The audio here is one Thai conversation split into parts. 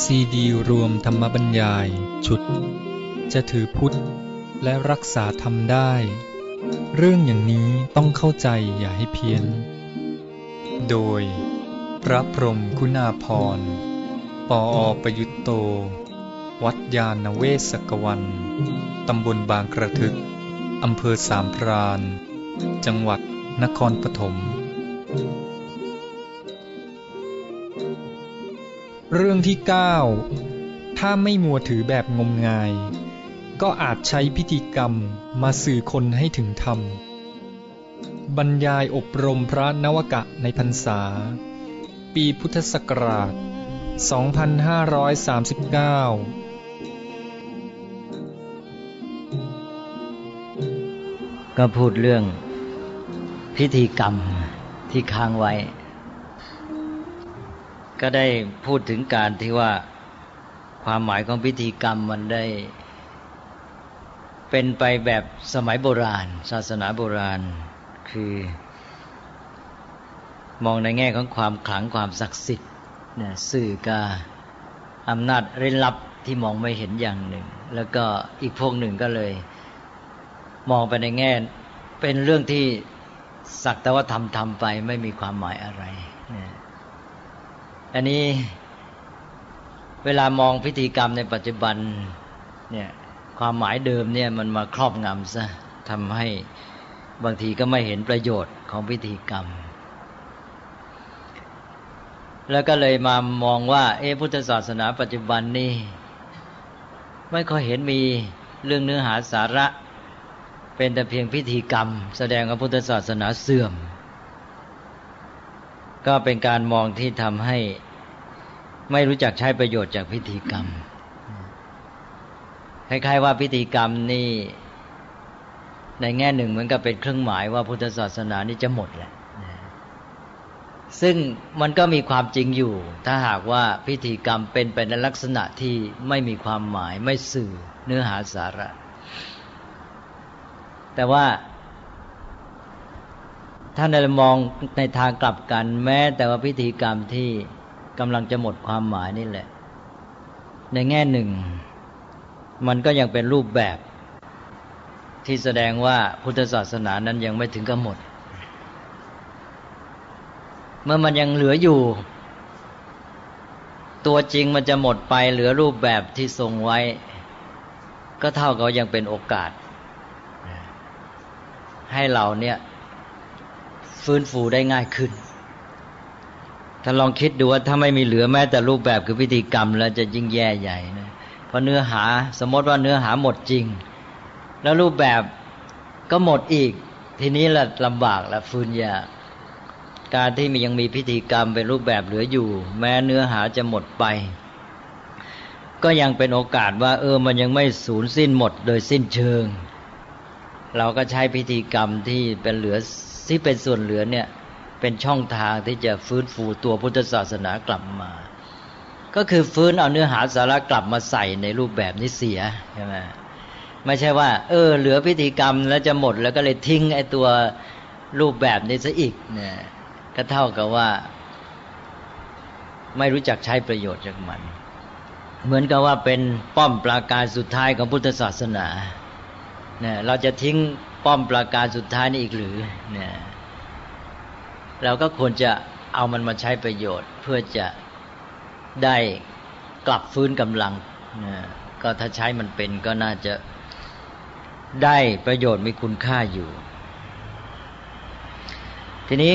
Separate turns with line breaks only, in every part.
ซีดีรวมธรรมบรรยาย ชุด จะถือพุทธ และรักษาธรรมได้ เรื่องอย่างนี้ต้องเข้าใจอย่าให้เพี้ยน โดย พระพรมคุณาพร ปออประยุตโต วัดยาณเวศกวัน ตำบลบางกระทึก อำเภอสามพราน จังหวัดนครปฐม เรื่องที่ 9 ถ้าไม่มัวถือแบบงมงาย ก็อาจใช้พิธีกรรมมาสื่อคนให้ถึงธรรม บรรยายอบรมพระนวกะในพรรษา ปีพุทธศักราช 2539
ก็พูดเรื่องพิธีกรรมที่ค้างไว้ ก็ได้พูดถึงการที่ว่าความหมายของพิธีกรรมมันได้ เป็นไปแบบสมัยโบราณ ศาสนาโบราณ คือ มองในแง่ของความขลังความศักดิ์สิทธิ์เนี่ยสื่อกาอำนาจเร้นลับที่มองไม่เห็นอย่างหนึ่ง แล้วก็อีกพวกหนึ่งก็เลย มองไปในแง่ เป็นเรื่องที่สักแต่ว่าทำทำไปไม่มีความหมายอะไรนี่ย อันนี้เวลามองพิธีกรรมในปัจจุบันเนี่ยความหมายเดิมเนี่ยมันมาครอบงำซะทำให้บางทีก็ไม่เห็นประโยชน์ของพิธีกรรม แล้วก็เลยมามองว่า เอพุทธศาสนาปัจจุบันนี่ไม่ค่อยเห็นมีเรื่องเนื้อหาสาระ เป็นแต่เพียงพิธีกรรม แสดงว่าพุทธศาสนาเสื่อม ก็เป็นการมองที่ทำให้ ไม่รู้จักใช้ประโยชน์จากพิธีกรรม คล้ายๆว่าพิธีกรรมนี่ในแง่หนึ่งเหมือนกับเป็นเครื่องหมายว่าพุทธศาสนานี่จะหมดแหละ ซึ่งมันก็มีความจริงอยู่ ถ้าหากว่าพิธีกรรมเป็นไปในลักษณะที่ไม่มีความหมายไม่สื่อเนื้อหาสาระ แต่ว่าท่านได้มองในทางกลับกันแม้แต่ว่าพิธีกรรมที่ กำลังจะหมดความหมายนี่แหละ ในแง่หนึ่ง มันก็ยังเป็นรูปแบบ ที่แสดงว่าพุทธศาสนานั้นยังไม่ถึงกับหมด เมื่อมันยังเหลืออยู่ ตัวจริงมันจะหมดไปเหลือรูปแบบที่ทรงไว้ ก็เท่ากับยังเป็นโอกาส ให้เราเนี่ย ฟื้นฟูได้ง่ายขึ้น ถ้าลองคิดดูว่าถ้าไม่มีเหลือแม้แต่รูปแบบคือพิธีกรรม แล้วจะยิ่งแย่ใหญ่นะเพราะเนื้อหาสมมติว่าเนื้อหาหมดจริง แล้วรูปแบบก็หมดอีก ทีนี้ละลำบากละฟืนยากการที่มียังมีพิธีกรรมเป็นรูปแบบเหลืออยู่ แม้เนื้อหาจะหมดไป ก็ยังเป็นโอกาสว่า เออมันยังไม่สูญสิ้นหมดโดยสิ้นเชิง เราก็ใช้พิธีกรรมที่เป็นเหลือที่เป็นส่วนเหลือเนี่ย เป็นช่องทางที่จะฟื้นฟูตัวพุทธศาสนากลับมา ก็คือฟื้นเอาเนื้อหาสาระกลับมาใส่ในรูปแบบนี้เสียใช่ไหมไม่ใช่ว่า เออ เหลือพิธีกรรมแล้วจะหมดแล้วก็เลยทิ้งไอ้ตัวรูปแบบนี้ซะอีกเนี่ยก็เท่ากับว่า ไม่รู้จักใช้ประโยชน์จากมัน เหมือนกับว่าเป็นป้อมปราการสุดท้ายของพุทธศาสนาเนี่ยเราจะทิ้งป้อมปราการสุดท้ายนี้อีกหรือเนี่ย เราก็ควรจะเอามันมาใช้ประโยชน์ เพื่อจะได้กลับฟื้นกำลังนะก็ถ้าใช้มันเป็นก็น่าจะได้ประโยชน์มีคุณค่าอยู่ ทีนี้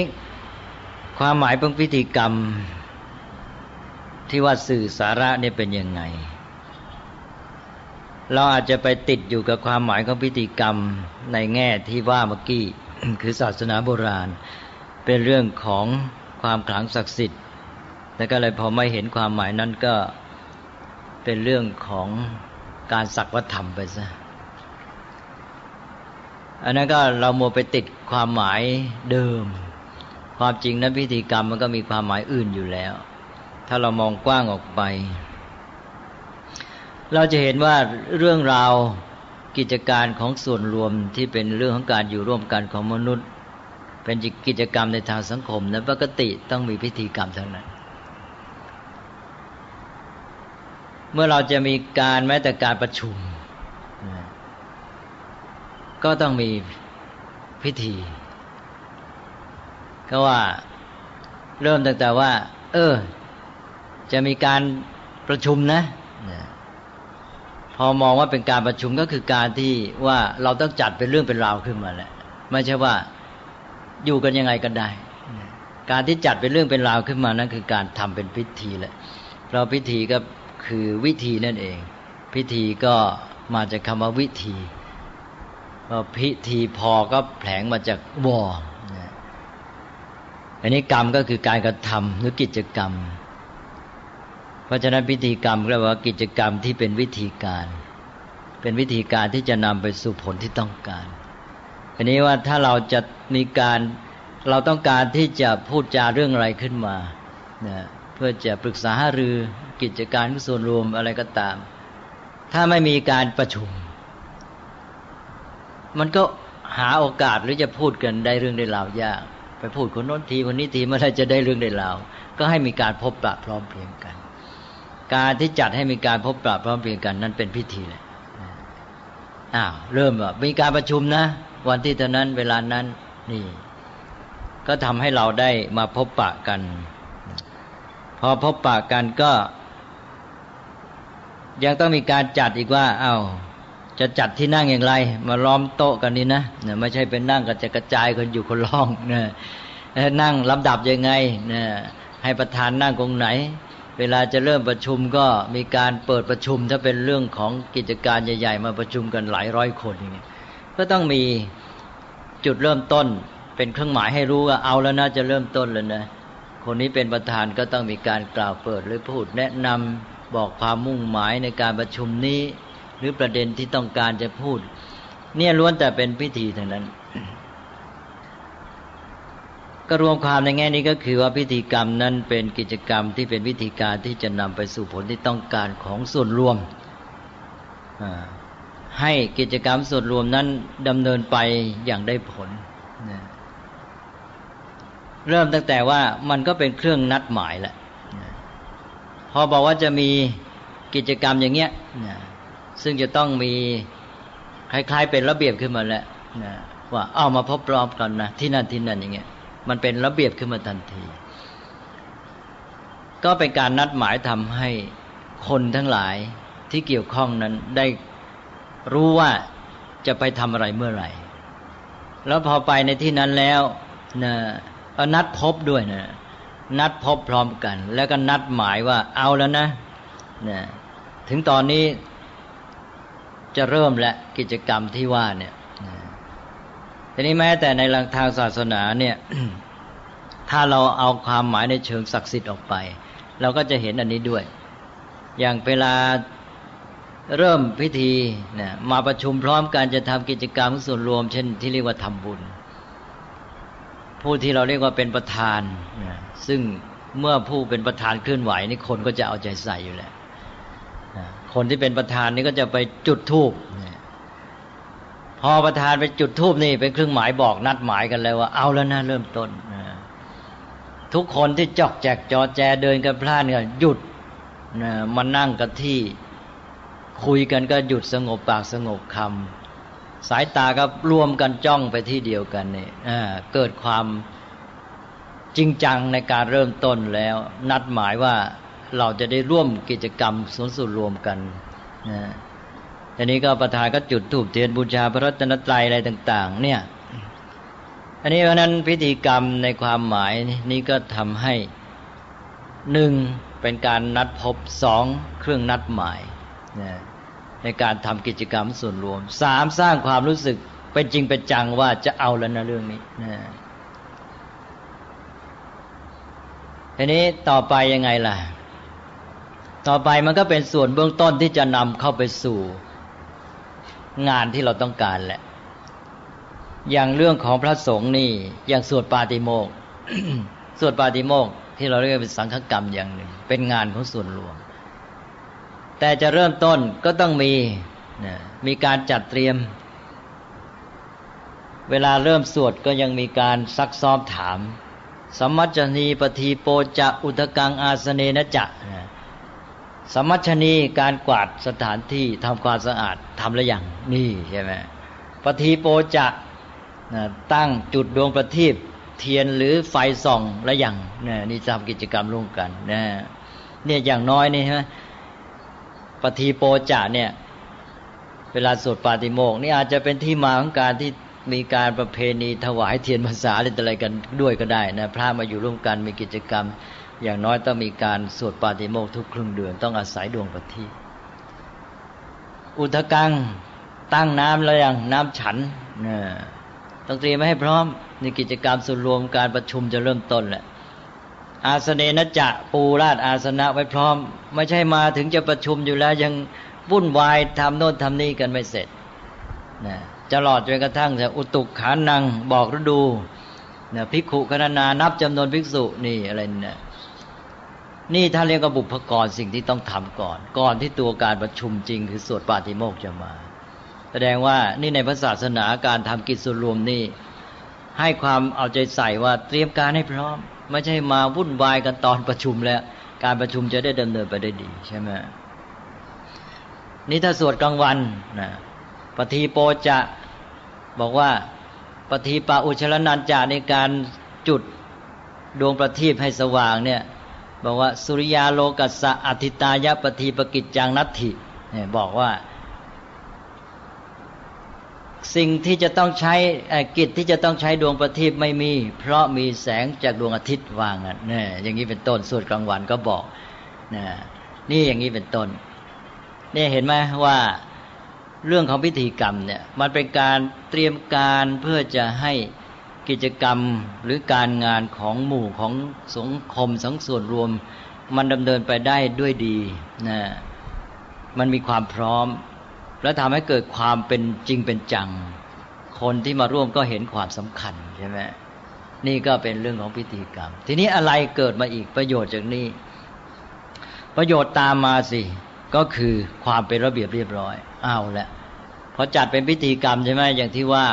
ความหมายของพิธีกรรมที่ว่าสื่อสาระเนี่ยเป็นยังไง เราอาจจะไปติดอยู่กับความหมายของพิธีกรรมในแง่ที่ว่าเมื่อกี้คือศาสนาโบราณ เป็นเรื่องของความขลังศักดิ์สิทธิ์ แต่ก็เลยพอไม่เห็นความหมายนั้นก็เป็นเรื่องของการสักวัธรรมไปซะ อันนั้นก็เราโมไปติดความหมายเดิม ความจริงนั้นพิธีกรรมมันก็มีความหมายอื่นอยู่แล้ว ถ้าเรามองกว้างออกไป เราจะเห็นว่าเรื่องราวกิจการของส่วนรวมที่เป็นเรื่องของการอยู่ร่วมกันของมนุษย์ เป็นกิจกรรมในทางสังคมนะปกติต้องมีพิธีกรรมทั้งนั้น เมื่อเราจะมีการแม้แต่การประชุม ก็ต้องมีพิธี ก็ว่าเริ่มตั้งแต่ว่า เออ จะมีการประชุมนะพอมองว่าเป็นการประชุมก็คือการที่ว่าเราต้องจัดเป็นเรื่องเป็นราวขึ้นมาแหละไม่ใช่ว่า อยู่กันยังไงก็ได้ การที่จัดเป็นเรื่องเป็นราวขึ้นมานั้นคือการทำเป็นพิธีแหละเพราะพิธีก็คือวิธีนั่นเอง พิธีก็มาจากคำว่าวิธีพอพิธีพอก็แผลงมาจากวออันนี้กรรมก็คือการกระทำหรือกิจกรรม เพราะฉะนั้นพิธีกรรมเรียกว่ากิจกรรมที่เป็นวิธีการ เป็นวิธีการที่จะนำไปสู่ผลที่ต้องการ อันนี้ว่าถ้าเราจะมีการเราต้องการที่จะพูดจาเรื่องอะไรขึ้นมานะเพื่อจะปรึกษาหารือกิจการส่วนรวมอะไรก็ตาม ถ้าไม่มีการประชุม มันก็หาโอกาสหรือจะพูดกันได้เรื่องได้ราวยากไปพูดคนโน้นทีคนนี้ทีเมื่อไรจะได้เรื่องได้ราวก็ให้มีการพบปะพร้อมเพรียงกัน การที่จัดให้มีการพบปะพร้อมเพรียงกัน นั้นเป็นพิธีเลยอ้าวเริ่มว่ามีการประชุมนะ วันที่เท่านั้นเวลานั้นนี่ ก็ทำให้เราได้มาพบปะกัน พอพบปะกันก็ ยังต้องมีการจัดอีกว่า เอา้า จะจัดที่นั่งอย่างไร มาล้อมโต๊ะกันนี่นะเนี่ยไม่ใช่เป็นนั่งก็จะกระจายคนอยู่คนล่องเนี่ยนั่งลำดับยังไงเนี่ยให้ประธานนั่งตรงไหน เวลาจะเริ่มประชุมก็มีการเปิดประชุม ถ้าเป็นเรื่องของกิจการใหญ่ ๆ มาประชุมกันหลายร้อยคนอย่างนี้ ก็ต้องมีจุดเริ่มต้น เป็นเครื่องหมายให้รู้ว่าเอาแล้วนะจะเริ่มต้นแล้วนะคนนี้เป็นประธานก็ต้องมีการกล่าวเปิดหรือพูดแนะนำบอกความมุ่งหมายในการประชุมนี้ หรือประเด็นที่ต้องการจะพูด เนี่ยล้วนแต่เป็นพิธีทั้งนั้น ก็รวมความในแง่นี้ก็คือว่าพิธีกรรมนั้นเป็นกิจกรรมที่เป็นวิธีการที่จะนำไปสู่ผลที่ต้องการของส่วนรวม ให้กิจกรรมส่วนรวมนั้นดำเนินไปอย่างได้ผลนะเริ่มตั้งแต่ว่ามันก็เป็นเครื่องนัดหมายแหละพอบอกว่าจะมีกิจกรรมอย่างเงี้ยนะซึ่งจะต้องมีคล้ายๆเป็นระเบียบขึ้นมาแล้วนะว่าเอามาพบพร้อมกันนะที่นั่นที่นั่นอย่างเงี้ย มันเป็นระเบียบขึ้นมาทันที ก็เป็นการนัดหมายทำให้คนทั้งหลายที่เกี่ยวข้องนั้นได้ รู้ว่าจะไปทำอะไรเมื่อไหร่ แล้วพอไปในที่นั้นแล้วนะก็นัดพบด้วยนะนัดพบพร้อมกัน แล้วก็นัดหมายว่าเอาแล้วนะนะถึงตอนนี้จะเริ่มและกิจกรรมที่ว่าเนี่ยทีนี้แม้แต่ในหลังทางศาสนาเนี่ย ถ้าเราเอาความหมายในเชิงศักดิ์สิทธิ์ออกไป เราก็จะเห็นอันนี้ด้วย อย่างเวลา เริ่มพิธีนะมาประชุมพร้อมกันจะทำกิจกรรมส่วนรวม เช่นที่เรียกว่าทำบุญ ผู้ที่เราเรียกว่าเป็นประธานนะซึ่งเมื่อผู้เป็นประธานเคลื่อนไหวนี่คนก็จะเอาใจใส่อยู่แล้วนะคนที่เป็นประธานนี่ก็จะไปจุดธูปนะพอประธานไปจุดธูปนี่เป็นเครื่องหมายบอกนัดหมายกันเลยว่าเอาแล้วนะเริ่มต้นนะทุกคนที่จอกแจกจอแจเดินกันพลาดเนี่ยหยุดนะมานั่งกันที่ คุยกันก็หยุดสงบปากสงบคำสายตาก็รวมกันจ้องไปที่เดียวกันเนี่ยเกิดความจริงจังในการเริ่มต้นแล้ว นัดหมายว่าเราจะได้ร่วมกิจกรรมสนสุดรวมกันนะทีนี้ก็ประธานก็จุดธูปเทียนบูชาพระรัตนตรัยอะไรต่าง ๆ เนี่ย อันนี้เพราะนั้นพิธีกรรมในความหมายนี้ก็ทำให้หนึ่งเป็นการนัดพบสองเครื่องนัดหมายนะ ในการทำกิจกรรมส่วนรวมสามสร้างความรู้สึกเป็นจริงเป็นจังว่าจะเอาแล้วนะเรื่องนี้นะทีนี้ต่อไปยังไงล่ะ ต่อไปมันก็เป็นส่วนเบื้องต้นที่จะนำเข้าไปสู่ งานที่เราต้องการแหละ อย่างเรื่องของพระสงฆ์นี่ อย่างสวดปาติโมกสวดปาติโมกที่เราเรียกเป็นสังฆกรรมอย่างหนึ่ง เป็นงานของส่วนรวม แต่จะเริ่มต้นก็ต้องมีนะมีการจัดเตรียม เวลาเริ่มสวดก็ยังมีการซักซ้อมถาม สมัชนีปทีโปจะอุทกังอาสเนนะจะสมัชนีการกวาดสถานที่ทำความสะอาดทำแล้วอย่างนี่ใช่ไหมปทีโปจะตั้งจุดดวงประทีปเทียนหรือไฟส่องและอย่างนี่ทำกิจกรรมร่วมกันนะเนี่ยอย่างน้อยนี่ใช่ไหม ปทีโปจะเนี่ย เวลาสวดปาติโมกนี่อาจจะเป็นที่มาของการที่มีการประเพณีถวายเทียนภาษาอะไรกันด้วยก็ได้นะพระมาอยู่ร่วมกันมีกิจกรรม อย่างน้อยต้องมีการสวดปาติโมกทุกครึ่งเดือนต้องอาศัยดวงประทีปอุทกังตั้งน้ำแล้วอย่างน้ำฉันนะต้องเตรียมไว้ให้พร้อมในกิจกรรมส่วนรวมการประชุมจะเริ่มต้นแหละ อาสเนนจะปูราดอาสนะไว้พร้อม ไม่ใช่มาถึงจะประชุมอยู่แล้วยังวุ่นวายทำโน่นทำนี่กันไม่เสร็จนะจะหลอดจนกระทั่งจะอุตุขานังบอกฤดูนะภิกขุคณนานับจำนวนภิกษุนี่อะไรเนี่ยนี่ถ้าเรียกว่าบุพกรสิ่งที่ต้องทำก่อน ก่อนที่ตัวการประชุมจริงคือสวดปาติโมกจะมา แสดงว่านี่ในพระศาสนาการทำกิจส่วนรวมนี่ให้ความเอาใจใส่ว่าเตรียมการให้พร้อม ไม่ใช่มาวุ่นวายกันตอนประชุมแล้ว การประชุมจะได้ดำเนินไปได้ดีใช่ไหมนี่ถ้าสวดกลางวันนะปฏิโปจะบอกว่าปฏิปาอุชลนันจาในการจุดดวงประทีปให้สว่างเนี่ยบอกว่าสุริยาโลกัสสะอธิตายะปฏิปกิจจังนัตถิเนี่ยบอกว่า สิ่งที่จะต้องใช้กิจที่จะต้องใช้ดวงประทีปไม่มี เพราะมีแสงจากดวงอาทิตย์วางอะเนี่ยอย่างนี้เป็นต้นสวดกลางวันก็บอกนะนี่อย่างนี้เป็นต้นเนี่ยเห็นไหมว่าเรื่องของพิธีกรรมเนี่ยมันเป็นการเตรียมการเพื่อจะให้กิจกรรมหรือการงานของหมู่ของสังคมสังส่วนรวม มันดำเนินไปได้ด้วยดีนะมันมีความพร้อม แล้วทำให้เกิดความเป็นจริงเป็นจัง คนที่มาร่วมก็เห็นความสำคัญใช่ไหมนี่ก็เป็นเรื่องของพิธีกรรม ทีนี้อะไรเกิดมาอีกประโยชน์จากนี้ ประโยชน์ตามมาสิ ก็คือความเป็นระเบียบเรียบร้อยเอาละพอจัดเป็นพิธีกรรมใช่ไหมอย่างที่ว่า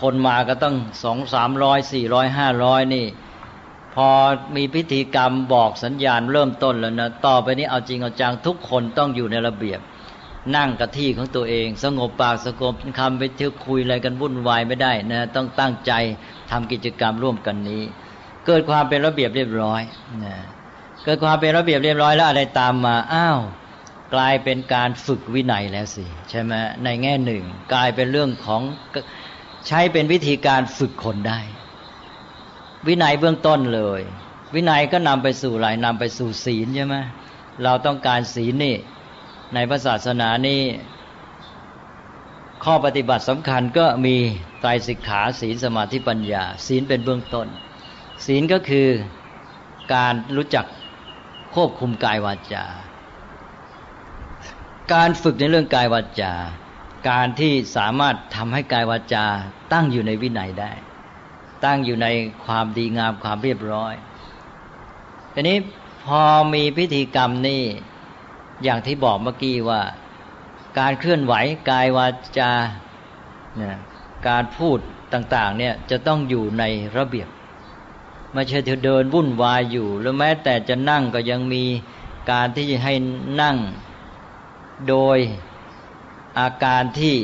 คนมาก็ต้องสองสามร้อยสี่ร้อยห้าร้อยนี่ พอมีพิธีกรรมบอกสัญญาณเริ่มต้นแล้วนะต่อไปนี้เอาจริงเอาจังทุกคนต้องอยู่ในระเบียบ นั่งกับที่ของตัวเอง สงบปากสงบคำไปเที่ยวคุยอะไรกันวุ่นวายไม่ได้นะต้องตั้งใจทำกิจกรรมร่วมกันนี้ เกิดความเป็นระเบียบเรียบร้อยนะเกิดความเป็นระเบียบเรียบร้อยแล้วอะไรตามมาอ้าวกลายเป็นการฝึกวินัยแล้วสิใช่ไหมในแง่หนึ่ง กลายเป็นเรื่องของใช้เป็นวิธีการฝึกคนได้ วินัยเบื้องต้นเลย วินัยก็นำไปสู่อะไรนำไปสู่ศีลใช่ไหมเราต้องการศีลนี่ ในพระศาสนานี้ ข้อปฏิบัติสำคัญก็มีไตรสิกขาศีลสมาธิปัญญา ศีลเป็นเบื้องต้น ศีลก็คือการรู้จักควบคุมกายวาจา การฝึกในเรื่องกายวาจา การที่สามารถทำให้กายวาจาตั้งอยู่ในวินัยได้ ตั้งอยู่ในความดีงามความเรียบร้อยทีนี้พอมีพิธีกรรมนี่ อย่างที่บอกเมื่อกี้ว่า การเคลื่อนไหวกายวาจาเนี่ยการพูดต่าง ๆ เนี่ยจะต้องอยู่ในระเบียบไม่ใช่เธอเดินวุ่นวายอยู่ แล้วแม้แต่จะนั่งก็ยังมีการที่จะให้นั่งโดยอาการที่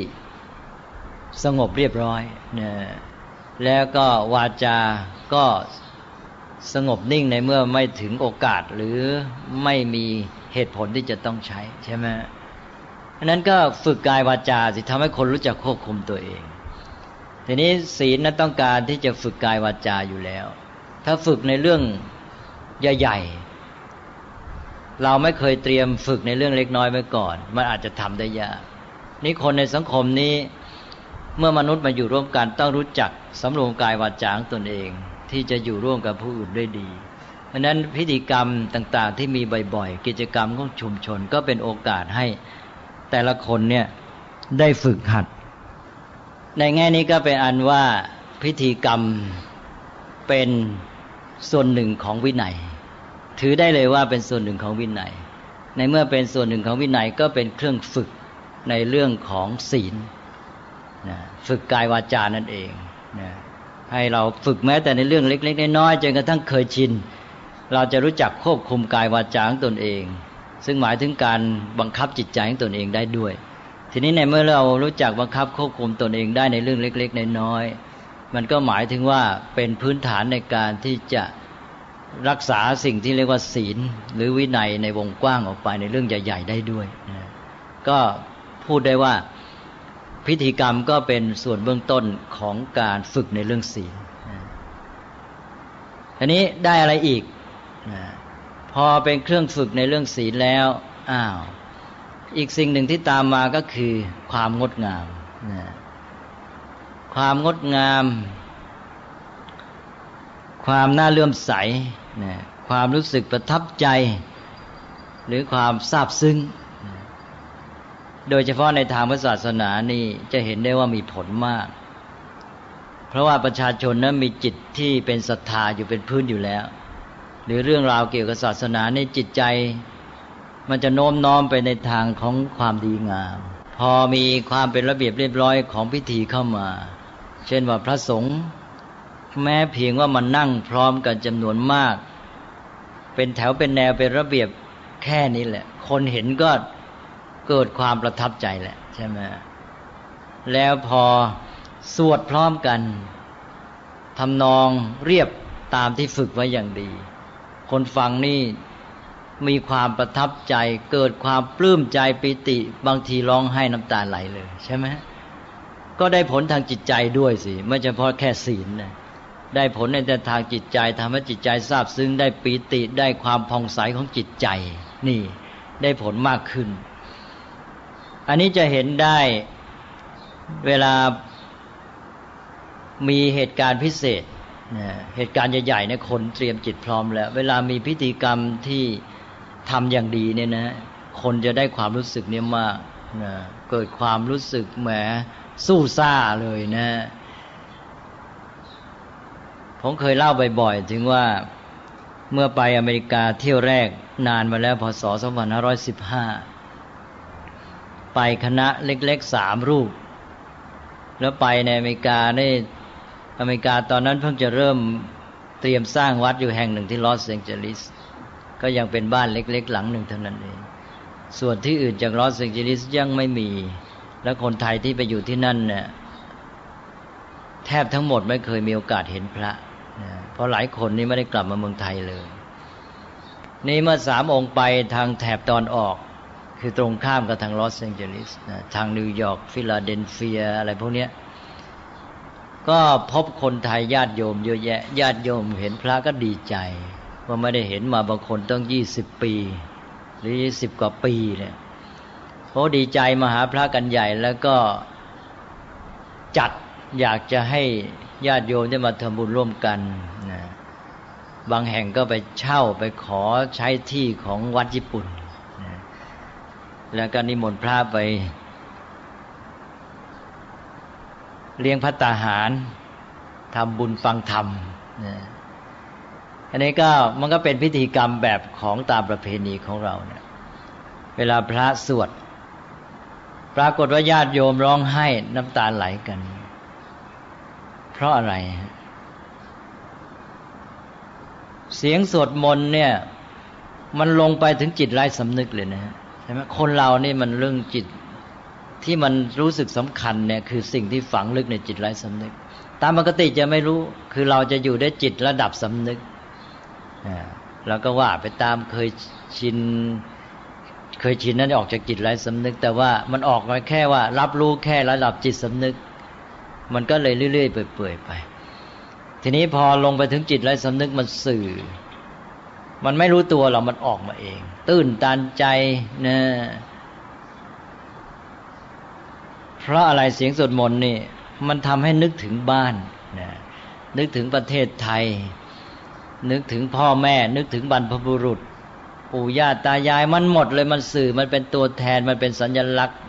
สงบเรียบร้อยนยแล้วก็วาจาก็สงบนิ่งในเมื่อไม่ถึงโอกาสหรือไม่มี เหตุผลที่จะต้องใช้ใช่ไหมอันนั้นก็ฝึกกายวาจาสิทำให้คนรู้จักควบคุมตัวเอง ทีนี้ศีลนั้นต้องการที่จะฝึกกายวาจาอยู่แล้ว ถ้าฝึกในเรื่องใหญ่ๆ เราไม่เคยเตรียมฝึกในเรื่องเล็กน้อยไว้ก่อน มันอาจจะทำได้ยาก นี่คนในสังคมนี้เมื่อมนุษย์มาอยู่ร่วมกันต้องรู้จักสำรวมกายวาจาของตนเอง ที่จะอยู่ร่วมกับผู้อื่นได้ดี เพราะนั้นพิธีกรรมต่างๆ ที่มีบ่อยๆ กิจกรรมของชุมชนก็เป็นโอกาสให้แต่ละคนเนี่ยได้ฝึกหัด ในแง่นี้ก็เป็นอันว่าพิธีกรรมเป็นส่วนหนึ่งของวินัย ถือได้เลยว่าเป็นส่วนหนึ่งของวินัย ในเมื่อเป็นส่วนหนึ่งของวินัยก็เป็นเครื่องฝึกในเรื่องของศีลฝึกกายวาจานั่นเองนะให้เราฝึกแม้แต่ในเรื่องเล็กๆน้อยๆจนกระทั่งเคยชิน เราจะรู้จักควบคุมกายวาจาของตนเอง ซึ่งหมายถึงการบังคับจิตใจของตนเองได้ด้วย ทีนี้ในเมื่อเรารู้จักบังคับควบคุมตนเองได้ในเรื่องเล็ก ๆ น้อยๆมันก็หมายถึงว่าเป็นพื้นฐานในการที่จะรักษาสิ่งที่เรียกว่าศีล หรือวินัยในวงกว้างออกไปในเรื่องใหญ่ ๆ ได้ด้วยนะก็พูดได้ว่าพิธีกรรมก็เป็นส่วนเบื้องต้นของการฝึกในเรื่องศีลทีนี้ได้อะไรอีก พอเป็นเครื่องฝึกในเรื่องศีลแล้วอ้าวอีกสิ่งหนึ่งที่ตามมาก็คือความงดงามความงดงาม ความน่าเลื่อมใสความรู้สึกประทับใจ หรือความซาบซึ้งโดยเฉพาะในทางพระศาสนานี่จะเห็นได้ว่ามีผลมาก เพราะว่าประชาชนนั้นมีจิตที่เป็นศรัทธาอยู่เป็นพื้นอยู่แล้ว หรือเรื่องราวเกี่ยวกับศาสนาในจิตใจ มันจะโน้มน้อมไปในทางของความดีงาม พอมีความเป็นระเบียบเรียบร้อยของพิธีเข้ามา เช่นว่าพระสงฆ์แม้เพียงว่ามันนั่งพร้อมกันจำนวนมาก เป็นแถวเป็นแนวเป็นระเบียบแค่นี้แหละ คนเห็นก็เกิดความประทับใจแหละใช่ไหมแล้วพอสวดพร้อมกันทำนองเรียบตามที่ฝึกไว้อย่างดี คนฟังนี่มีความประทับใจ เกิดความปลื้มใจปิติ บางทีร้องไห้น้ำตาไหลเลยใช่ไหมก็ได้ผลทางจิตใจด้วยสิ ไม่เฉพาะแค่ศีลนะได้ผลในแต่ทางจิตใจทำให้จิตใจซาบซึ้งได้ปิติได้ความผ่องใสของจิตใจ นี่ได้ผลมากขึ้น อันนี้จะเห็นได้เวลามีเหตุการณ์พิเศษ เหตุการณ์ใหญ่ๆเนี่ยคนเตรียมจิตพร้อมแล้ว เวลามีพิธีกรรมที่ทำอย่างดีเนี่ยนะคนจะได้ความรู้สึกเนี่ยมากนะเกิดความรู้สึกแหมสู้ซ่าเลยนะ ผมเคยเล่าบ่อยๆถึงว่าเมื่อไปอเมริกาเที่ยวแรกนานมาแล้วพศ2515 ไปคณะเล็กๆสามรูป แล้วไปในอเมริกาใน อเมริกาตอนนั้นเพิ่งจะเริ่มเตรียมสร้างวัดอยู่แห่งหนึ่งที่ลอสแองเจลิสก็ยังเป็นบ้านเล็ก ๆ หลังหนึ่งเท่านั้นเองส่วนที่อื่นจากลอสแองเจลิสยังไม่มี แล้วคนไทยที่ไปอยู่ที่นั่นเนี่ยแทบทั้งหมดไม่เคยมีโอกาสเห็นพระเพราะหลายคนนี่ไม่ได้กลับมาเมืองไทยเลย นี่เมื่อสามองค์ไปทางแถบตะวันออก คือตรงข้ามกับทางลอสแองเจลิสนะทางนิวยอร์กฟิลาเดลเฟียอะไรพวกนี้ ก็พบคนไทยญาติโยมเยอะแยะญาติโยมเห็นพระก็ดีใจ ว่าไม่ได้เห็นมาบางคนต้องยี่สิบปี หรือยี่สิบกว่าปีเนี่ยเขาดีใจมาหาพระกันใหญ่แล้วก็จัดอยากจะให้ญาติโยมได้มาทำบุญร่วมกันนะบางแห่งก็ไปเช่าไปขอใช้ที่ของวัดญี่ปุ่นแล้วก็นิมนต์พระไป เลี้ยงพัตตาหารทำบุญฟังธรรมอันนี้ก็มันก็เป็นพิธีกรรมแบบของตามประเพณีของเราเนี่ย เวลาพระสวด ปรากฏว่าญาติโยมร้องไห้น้ำตาไหลกัน เพราะอะไร เสียงสวดมนต์เนี่ย มันลงไปถึงจิตไร้สำนึกเลยนะใช่ไหมคนเรานี่มันเรื่องจิต ที่มันรู้สึกสำคัญเนี่ยคือสิ่งที่ฝังลึกในจิตไร้สำนึก ตามปกติจะไม่รู้คือเราจะอยู่ได้จิตระดับสำนึกแล้วก็ว่าไปตามเคยชินเคยชินนั้นออกจากจิตไร้สำนึก แต่ว่ามันออกมาแค่ว่า รับรู้แค่ระดับจิตสำนึก มันก็เลยเรื่อยๆเปื่อยๆไป ทีนี้พอลงไปถึงจิตไร้สำนึกมันสื่อ มันไม่รู้ตัวเรามันออกมาเอง ตื้นตันใจนะ เพราะอะไรเสียงสวดมนต์นี่ มันทำให้นึกถึงบ้านนะนึกถึงประเทศไทย นึกถึงพ่อแม่ นึกถึงบรรพบุรุษ ปู่ย่าตายายมันหมดเลยมันสื่อมันเป็นตัวแทนมันเป็นสัญลักษณ์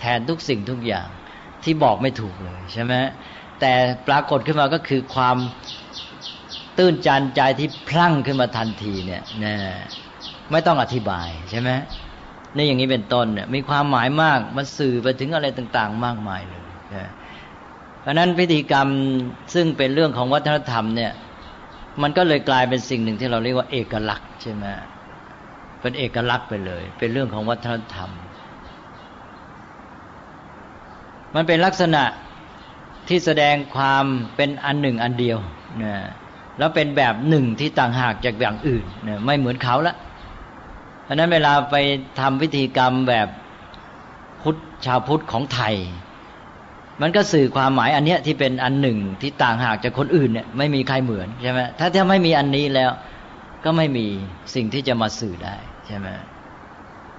แทนทุกสิ่งทุกอย่างที่บอกไม่ถูกเลยใช่ไหมแต่ปรากฏขึ้นมาก็คือความตื้นจันใจที่พลั่งขึ้นมาทันทีเนี่ยนะไม่ต้องอธิบายใช่ไหม นี่อย่างนี้เป็นต้นเนี่ยมีความหมายมากมันสื่อไปถึงอะไรต่างๆ มากมายเลยนะเพราะนั้นพิธีกรรมซึ่งเป็นเรื่องของวัฒนธรรมเนี่ย มันก็เลยกลายเป็นสิ่งหนึ่งที่เราเรียกว่าเอกลักษณ์ใช่ไหมเป็นเอกลักษณ์ไปเลย เป็นเรื่องของวัฒนธรรม มันเป็นลักษณะที่แสดงความเป็นอันหนึ่งอันเดียวนะแล้วเป็นแบบหนึ่งที่ต่างหากจากอย่างอื่นนะไม่เหมือนเขาละ ราะนั้นเวลาไปทำพิธีกรรมแบบพุทธชาวพุทธของไทย มันก็สื่อความหมายอันเนี้ยที่เป็นอันหนึ่งที่ต่างหากจากคนอื่นเนี่ยไม่มีใครเหมือนใช่ไหมถ้าถ้าไม่มีอันนี้แล้ว ก็ไม่มีสิ่งที่จะมาสื่อได้ใช่ไหม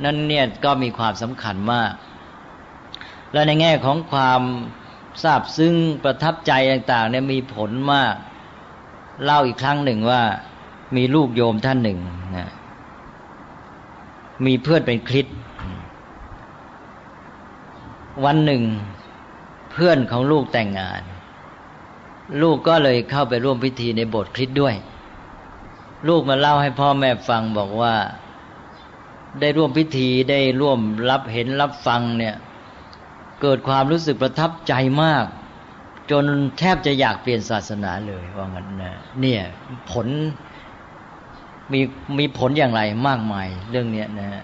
นั่นเนี่ยก็มีความสำคัญมาก และในแง่ของความทราบซึ้งประทับใจต่างๆเนี่ยมีผลมาก เล่าอีกครั้งหนึ่งว่ามีลูกโยมท่านหนึ่งนะ มีเพื่อนเป็นคริสวันหนึ่ง เพื่อนของลูกแต่งงาน ลูกก็เลยเข้าไปร่วมพิธีในโบสถ์คริสต์ด้วย ลูกมาเล่าให้พ่อแม่ฟังบอกว่าได้ร่วมพิธีได้ร่วมรับเห็นรับฟังเนี่ย เกิดความรู้สึกประทับใจมาก จนแทบจะอยากเปลี่ยนศาสนาเลยว่างั้นนะเนี่ยผล มีมีผลอย่างไรมากมายเรื่องนี้นะ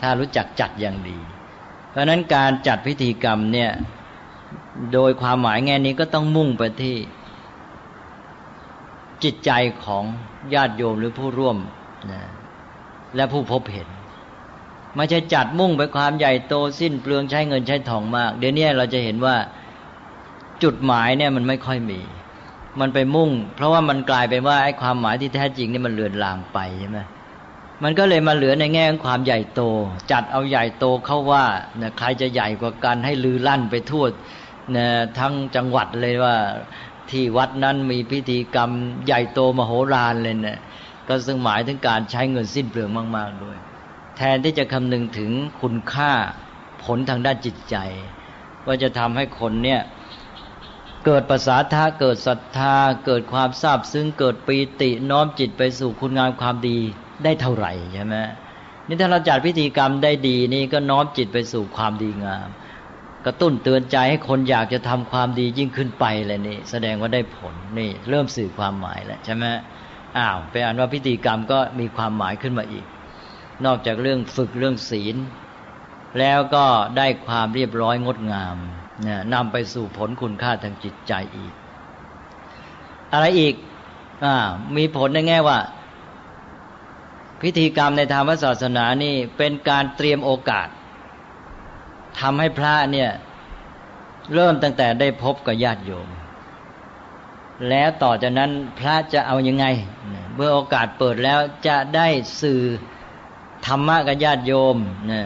ถ้ารู้จักจัดอย่างดี เพราะนั้นการจัดพิธีกรรมเนี่ย โดยความหมายแง่นี้ก็ต้องมุ่งไปที่ จิตใจของญาติโยมหรือผู้ร่วมนะและผู้พบเห็นไม่ใช่จัดมุ่งไปความใหญ่โตสิ้นเปลืองใช้เงินใช้ทองมาก เดี๋ยวนี้เราจะเห็นว่าจุดหมายเนี่ยมันไม่ค่อยมี มันไปมุ่ง เพราะว่ามันกลายเป็นว่าไอ้ความหมายที่แท้จริงนี่มันเลือนลางไปใช่ไหมมันก็เลยมาเหลือในแง่ของความใหญ่โต จัดเอาใหญ่โตเข้าว่านะใครจะใหญ่กว่ากันให้ลือลั่นไปทั่วนะทั้งจังหวัดเลยว่าที่วัดนั้นมีพิธีกรรมใหญ่โตมโหฬารเลยเนะี่ยก็ซึ่งหมายถึงการใช้เงินสิ้นเปลืองมาก ๆ ด้วย แทนที่จะคำนึงถึงคุณค่าผลทางด้านจิตใจ ว่าจะทำให้คนเนี่ย เกิดภาษาทาเกิดศรัทธา เกิดความซาบซึ้งเกิดปีติน้อมจิตไปสู่คุณงามความดีได้เท่าไหร่ใช่ไหมนี่ถ้าเราจัดพิธีกรรมได้ดีนี่ก็น้อมจิตไปสู่ความดีงาม กระตุ้นเตือนใจให้คนอยากจะทำความดียิ่งขึ้นไปเลยนี่ แสดงว่าได้ผลนี่ เริ่มสื่อความหมายแล้วใช่ไหมอ้าวเป็นอันว่าพิธีกรรมก็มีความหมายขึ้นมาอีก นอกจากเรื่องฝึกเรื่องศีล แล้วก็ได้ความเรียบร้อยงดงาม นะนำไปสู่ผลคุณค่าทางจิตใจอีก อะไรอีกอ่ามีผลในแง่ว่า พิธีกรรมในทางศาสนานี่เป็นการเตรียมโอกาสทำให้พระเนี่ยเริ่มตั้งแต่ได้พบกับญาติโยม แล้วต่อจากนั้นพระจะเอาอยัางไง เมื่อโอกาสเปิดแล้วจะได้สื่อธรรมะกับญาติโยมนะ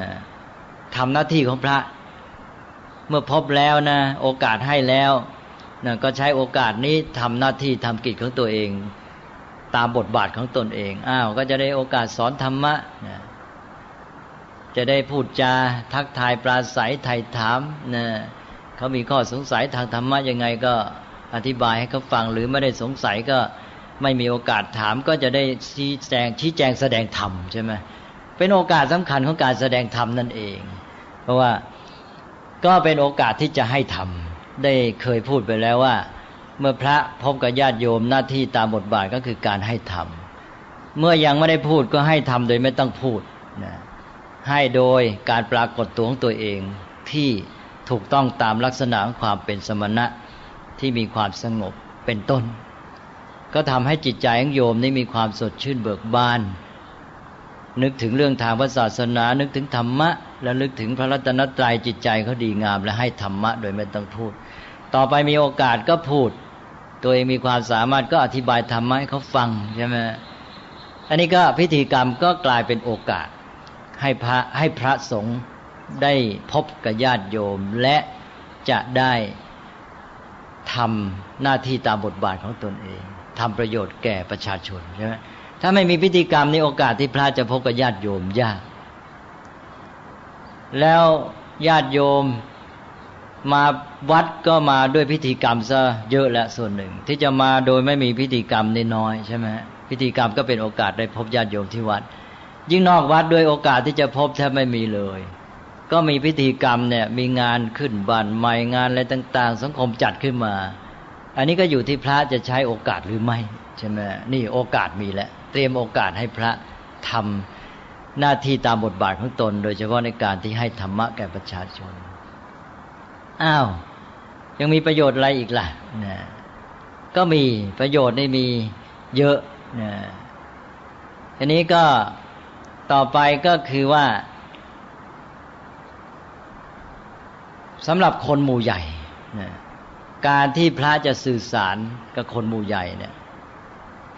ทำหน้าที่ของพระ เมื่อพบแล้วนะ โอกาสให้แล้วนะก็ใช้โอกาสนี้ทำหน้าที่ทำกิจของตัวเอง ตามบทบาทของตนเองอ้าวก็จะได้โอกาสสอนธรรมะนะจะได้พูดจาทักทายปราศัยไถ่ถามนะเขามีข้อสงสัยทางธรรมะยังไงก็อธิบายให้เขาฟังหรือไม่ได้สงสัยก็ไม่มีโอกาสถามก็จะได้ชี้แจงชี้แจงแสดงธรรมใช่ไหมเป็นโอกาสสำคัญของการแสดงธรรมนั่นเอง เพราะว่า ก็เป็นโอกาสที่จะให้ธรรมได้เคยพูดไปแล้วว่า เมื่อพระพบกับญาติโยมหน้าที่ตามบทบาทก็คือการให้ทำเมื่อยังไม่ได้พูดก็ให้ทำโดยไม่ต้องพูดนะให้โดยการปรากฏตัวของตัวเองที่ถูกต้องตามลักษณะของความเป็นสมณะที่มีความสงบเป็นต้น ก็ทำให้จิตใจของโยมนี้มีความสดชื่นเบิกบาน นึกถึงเรื่องทางศาสนา นึกถึงธรรมะ และนึกถึงพระรัตนตรัยจิตใจเขาดีงาม และให้ธรรมะ โดยไม่ต้องพูด ต่อไปมีโอกาสก็พูด ตัวเองมีความสามารถก็อธิบายธรรมะให้เขาฟังใช่ไหมอันนี้ก็พิธีกรรมก็กลายเป็นโอกาส ให้พระให้พระสงฆ์ได้พบกับญาติโยมและจะได้ทำหน้าที่ตามบทบาทของตนเองทำประโยชน์แก่ประชาชนใช่ไหม ถ้าไม่มีพิธีกรรมนี้โอกาสที่พระจะพบกับญาติโยมยาก แล้วญาติโยมมาวัดก็มาด้วยพิธีกรรมซะเยอะและส่วนหนึ่ง ที่จะมาโดยไม่มีพิธีกรรมนี่น้อยใช่ไหมพิธีกรรมก็เป็นโอกาสได้พบญาติโยมที่วัด ยิ่งนอกวัดด้วยโอกาสที่จะพบแทบไม่มีเลย ก็มีพิธีกรรมเนี่ยมีงานขึ้นบ้านใหม่งานอะไรต่าง ๆ สังคมจัดขึ้นมา อันนี้ก็อยู่ที่พระจะใช้โอกาสหรือไม่ใช่ไหมนี่โอกาสมีแล้ว เตรียมโอกาสให้พระทำหน้าที่ตามบทบาทของตน โดยเฉพาะในการที่ให้ธรรมะแก่ประชาชน อ้าว ยังมีประโยชน์อะไรอีกล่ะนะก็มีประโยชน์ได้มีเยอะนะอันนี้ก็ต่อไปก็คือว่าสำหรับคนหมู่ใหญ่นะการที่พระจะสื่อสารกับคนหมู่ใหญ่เนี่ย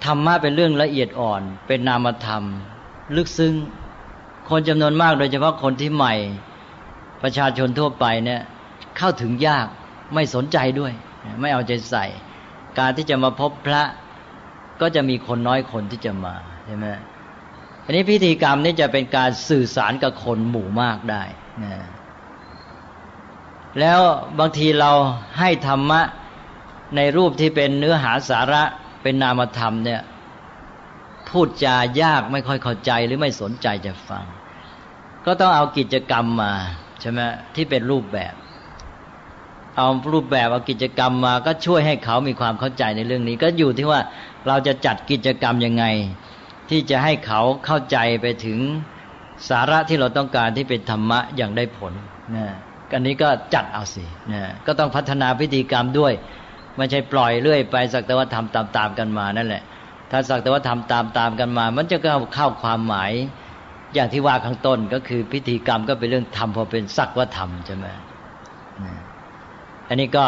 ธรรมะเป็นเรื่องละเอียดอ่อน เป็นนามธรรม ลึกซึ้ง คนจำนวนมากโดยเฉพาะคนที่ใหม่ ประชาชนทั่วไปเนี่ย เข้าถึงยากไม่สนใจด้วย ไม่เอาใจใส่ การที่จะมาพบพระก็จะมีคนน้อยคนที่จะมาใช่ไหมอันนี้พิธีกรรมนี้จะเป็นการสื่อสารกับคนหมู่มากได้นะแล้วบางทีเราให้ธรรมะในรูปที่เป็นเนื้อหาสาระ เป็นนามธรรมเนี่ย พูดจายากไม่ค่อยเข้าใจหรือไม่สนใจจะฟัง ก็ต้องเอากิจกรรมมาใช่ไหมที่เป็นรูปแบบ เอารูปแบบเอากิจกรรมมา ก็ช่วยให้เขามีความเข้าใจในเรื่องนี้ ก็อยู่ที่ว่าเราจะจัดกิจกรรมยังไง ที่จะให้เขาเข้าใจไปถึงสาระที่เราต้องการที่เป็นธรรมะอย่างได้ผลนะอันนี้ก็จัดเอาสินะก็ต้องพัฒนาพิธีกรรมด้วย ไม่ใช่ปล่อยเรื่อยไปสักแต่ว่าทำตามๆกันมานั่นแหละ ถ้าสักแต่ว่าทำตามๆกันมา มันจะเข้าเข้าความหมายอย่างที่ว่าข้างต้นก็คือพิธีกรรมก็เป็นเรื่องทำพอเป็นสักว่าทำใช่ไหมอันนี้ก็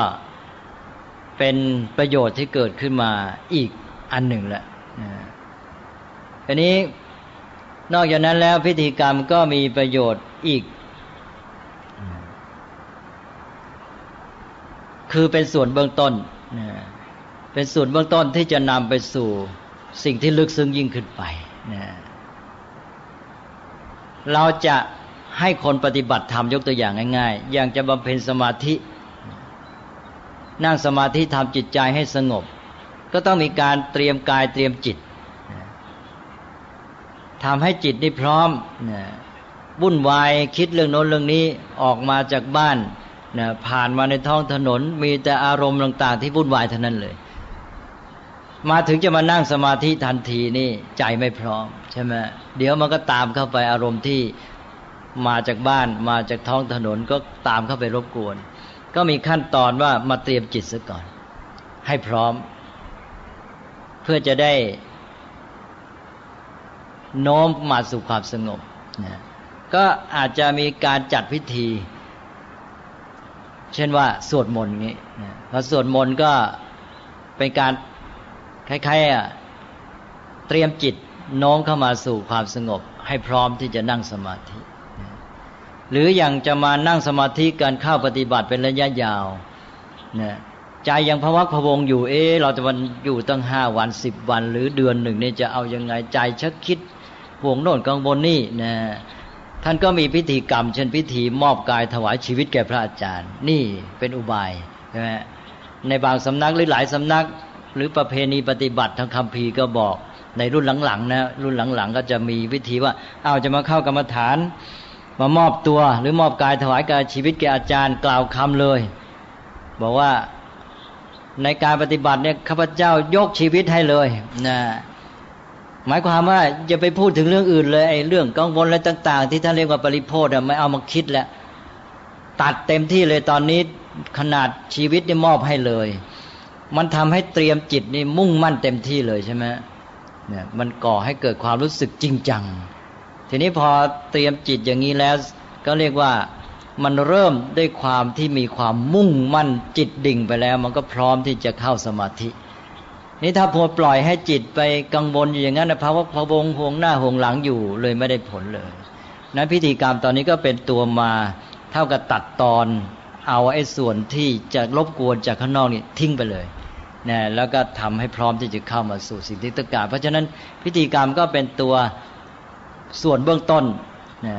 เป็นประโยชน์ที่เกิดขึ้นมาอีกอันหนึ่งแหละอันนี้นอกจากนั้นแล้วพิธีกรรมก็มีประโยชน์อีก คือเป็นส่วนเบื้องต้น เป็นส่วนเบื้องต้นที่จะนำไปสู่สิ่งที่ลึกซึ้งยิ่งขึ้นไปเราจะให้คนปฏิบัติธรรมยกตัวอย่างง่าย ๆ อย่างจะบำเพ็ญสมาธิ นั่งสมาธิทำจิตใจให้สงบ ก็ต้องมีการเตรียมกายเตรียมจิตทำให้จิตได้พร้อมวุ่นวายคิดเรื่องโน้นเรื่องนี้ออกมาจากบ้าน นะผ่านมาในท้องถนน มีแต่อารมณ์ต่าง ๆ ที่วุ่นวายเท่านั้นเลย มาถึงจะมานั่งสมาธิทันทีนี่ใจไม่พร้อมใช่ไหมเดี๋ยวมันก็ตามเข้าไปอารมณ์ที่มาจากบ้านมาจากท้องถนนก็ตามเข้าไปรบกวน ก็มีขั้นตอนว่ามาเตรียมจิตซะก่อน ให้พร้อม เพื่อจะได้โน้มมาสู่ความสงบนะก็อาจจะมีการจัดพิธี เช่นว่าสวดมนต์นี้นะพอสวดมนต์ก็เป็นการคล้ายๆเตรียมจิตโน้มเข้ามาสู่ความสงบ ให้พร้อมที่จะนั่งสมาธิ หรืออย่างจะมานั่งสมาธิการเข้าปฏิบัติเป็นระยะยาวนะใจยังพวักพวงอยู่เอ๊เราจะวันอยู่ตั้งห้าวันสิบวัน หรือเดือนหนึ่งนี่จะเอาอยัางไงใจชักคิดห่วงโน่นกังวลนี่นะ ท่านก็มีพิธีกรรม เช่นพิธีมอบกายถวายชีวิตแก่พระอาจารย์ นี่เป็นอุบายใช่ไหมในบางสำนักหรือหลายสำนัก หรือประเพณีปฏิบัติทางคำพีก็บอกในรุ่นหลังๆนะรุ่นหลังๆ ก็จะมีวิธีว่าเอาจะมาเข้ากรรมฐาน มามอบตัวหรือมอบกายถวายกายชีวิตแก่อาจารย์กล่าวคำเลย บอกว่าในการปฏิบัติเนี่ยข้าพเจ้ายกชีวิตให้เลยนะ หมายความว่าจะไปพูดถึงเรื่องอื่นเลยไอ้เรื่องกังวลอะไรต่าง ๆ ที่ท่านเรียกว่าปริโพธไม่เอามาคิดแล้วตัดเต็มที่เลยตอนนี้ขนาดชีวิตนี่มอบให้เลย มันทำให้เตรียมจิตนี่มุ่งมั่นเต็มที่เลยใช่ไหมเนี่ยมันก่อให้เกิดความรู้สึกจริงจัง ทีนี้พอเตรียมจิตอย่างนี้แล้ว ก็เรียกว่ามันเริ่มด้วยความที่มีความมุ่งมั่นจิตดิ่งไปแล้ว มันก็พร้อมที่จะเข้าสมาธิ นี่ถ้าพัวปล่อยให้จิตไปกังวลอยู่อย่างนั้นนะพระว่าพะวงห่วงหน้าห่วงหลังอยู่เลยไม่ได้ผลเลยนั้นพิธีกรรมตอนนี้ก็เป็นตัวมาเท่ากับตัดตอนเอาไอ้ส่วนที่จะรบกวนจากข้างนอกนี่ทิ้งไปเลยนะแล้วก็ทำให้พร้อมที่จะเข้ามาสู่สิ่งที่ต้องการ เพราะฉะนั้นพิธีกรรมก็เป็นตัวส่วนเบื้องต้นนะ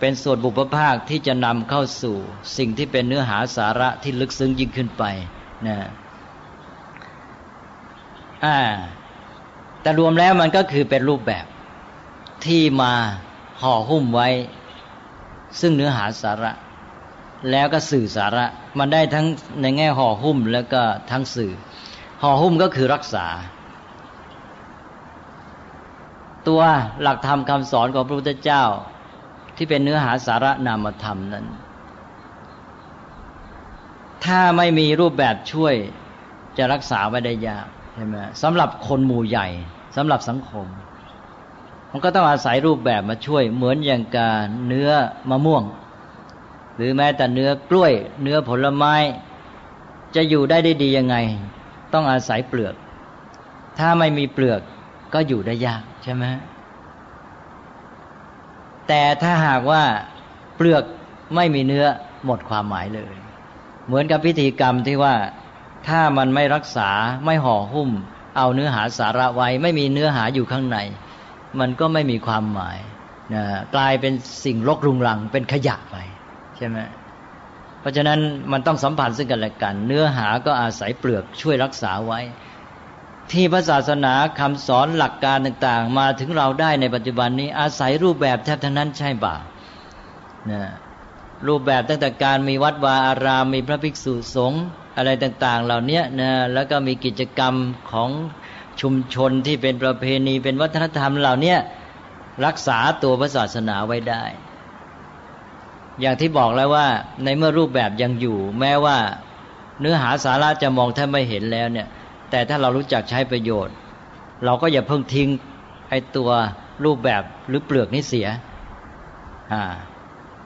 เป็นส่วนบุพภาคที่จะนำเข้าสู่สิ่งที่เป็นเนื้อหาสาระที่ลึกซึ้งยิ่งขึ้นไปนะ อ่า แต่รวมแล้วมันก็คือเป็นรูปแบบที่มาห่อหุ้มไว้ ซึ่งเนื้อหาสาระ แล้วก็สื่อสาระ มันได้ทั้งในแง่ห่อหุ้มแล้วก็ทั้งสื่อ ห่อหุ้มก็คือรักษา ตัวหลักธรรมคำสอนของพระพุทธเจ้า ที่เป็นเนื้อหาสาระนามธรรมนั้น ถ้าไม่มีรูปแบบช่วยจะรักษาไว้ได้ยาก ใช่ไหมสำหรับคนหมู่ใหญ่สำหรับสังคม มันก็ต้องอาศัยรูปแบบมาช่วย เหมือนอย่างการเนื้อมะม่วง หรือแม้แต่เนื้อกล้วย เนื้อผลไม้ จะอยู่ได้ได้ดียังไง ต้องอาศัยเปลือก ถ้าไม่มีเปลือกก็อยู่ได้ยากใช่ไหมแต่ถ้าหากว่าเปลือกไม่มีเนื้อหมดความหมายเลย เหมือนกับพิธีกรรมที่ว่า ถ้ามันไม่รักษาไม่ห่อหุ้ม เอาเนื้อหาสาระไว้ ไม่มีเนื้อหาอยู่ข้างใน มันก็ไม่มีความหมายนะกลายเป็นสิ่งรกรุงรังเป็นขยะไปใช่ไหมเพราะฉะนั้นมันต้องสัมพันธ์ซึ่งกันและกัน เนื้อหาก็อาศัยเปลือกช่วยรักษาไว้ ที่พระศาสนาคำสอนหลักการต่างๆ มาถึงเราได้ในปัจจุบันนี้อาศัยรูปแบบแทบทั้งนั้นใช่บ่านะรูปแบบตั้งแต่การมีวัดวาอารามมีพระภิกษุสงฆ์ อะไรต่างๆ เหล่านี้นะแล้วก็มีกิจกรรมของชุมชนที่เป็นประเพณีเป็นวัฒนธรรมเหล่านี้รักษาตัวพระศาสนาไว้ได้ อย่างที่บอกแล้วว่าในเมื่อรูปแบบยังอยู่ แม้ว่าเนื้อหาสาระจะมองแทบไม่เห็นแล้วเนี่ย แต่ถ้าเรารู้จักใช้ประโยชน์ เราก็อย่าเพิ่งทิ้งไอ้ตัวรูปแบบหรือเปลือกนี้เสียอ่า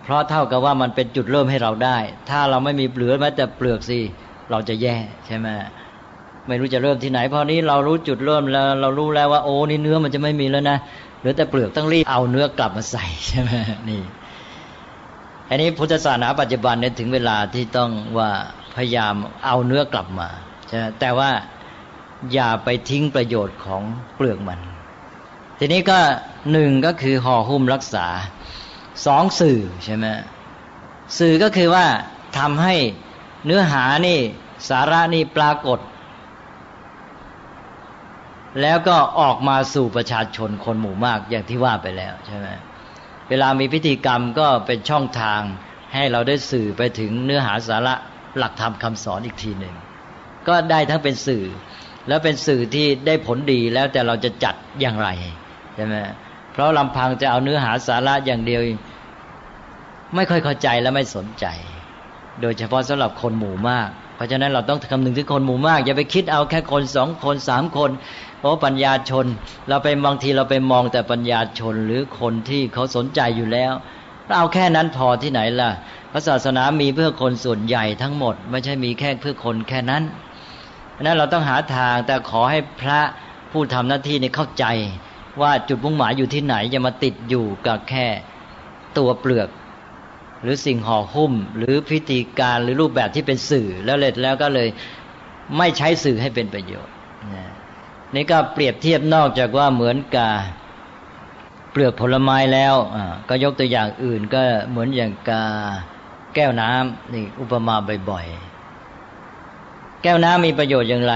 เพราะเท่ากับว่ามันเป็นจุดเริ่มให้เราได้ ถ้าเราไม่มีเปลือกแม้แต่เปลือกสิ เราจะแย่ใช่ไหมไม่รู้จะเริ่มที่ไหนเพราะนี้เรารู้จุดเริ่มแล้ว เรารู้แล้วว่าโอ้นี่เนื้อมันจะไม่มีแล้วนะเหลือแต่เปลือกต้องรีบเอาเนื้อกลับมาใส่ใช่ไหมนี่อันนี้พุทธศาสนาปัจจุบันเนี่ยถึงเวลาที่ต้องว่าพยายามเอาเนื้อกลับมาใช่ไหมแต่ว่าอย่าไปทิ้งประโยชน์ของเปลือกมัน ทีนี้ก็หนึ่งก็คือห่อหุ้มรักษาสองสื่อใช่ไหมสื่อก็คือว่าทำให้ เนื้อหานี่สาระนี่ปรากฏ แล้วก็ออกมาสู่ประชาชนคนหมู่มากอย่างที่ว่าไปแล้วใช่ไหมเวลามีพิธีกรรมก็เป็นช่องทางให้เราได้สื่อไปถึงเนื้อหาสาระหลักธรรมคำสอนอีกทีหนึ่งก็ได้ทั้งเป็นสื่อ แล้วเป็นสื่อที่ได้ผลดีแล้วแต่เราจะจัดอย่างไรใช่ไหมเพราะลำพังจะเอาเนื้อหาสาระอย่างเดียว ไม่ค่อยเข้าใจและไม่สนใจ โดยเฉพาะสำหรับคนหมู่มาก เพราะฉะนั้นเราต้องคำนึงถึงคนหมู่มาก อย่าไปคิดเอาแค่คนสองคนสามคนเพราะปัญญาชน เราไปบางทีเราไปมองแต่ปัญญาชนหรือคนที่เขาสนใจอยู่แล้วเราเอาแค่นั้นพอที่ไหนล่ะพระศาสนามีเพื่อคนส่วนใหญ่ทั้งหมด ไม่ใช่มีแค่เพื่อคนแค่นั้นนั้นเราต้องหาทางแต่ขอให้พระผู้ทำหน้าที่นี้เข้าใจ ว่าจุดมุ่งหมายอยู่ที่ไหนอย่ามาติดอยู่กับแค่ตัวเปลือก หรือสิ่งห่อหุ้ม หรือพิธีการหรือรูปแบบที่เป็นสื่อแล้วเลยแล้วก็เลยไม่ใช้สื่อให้เป็นประโยชน์นี่ก็เปรียบเทียบนอกจากว่าเหมือนกับเปลือกผลไม้แล้วก็ยกตัวอย่างอื่นก็เหมือนอย่างกาแก้วน้ำนี่อุปมาบ่อยๆ แก้วน้ำมีประโยชน์อย่างไร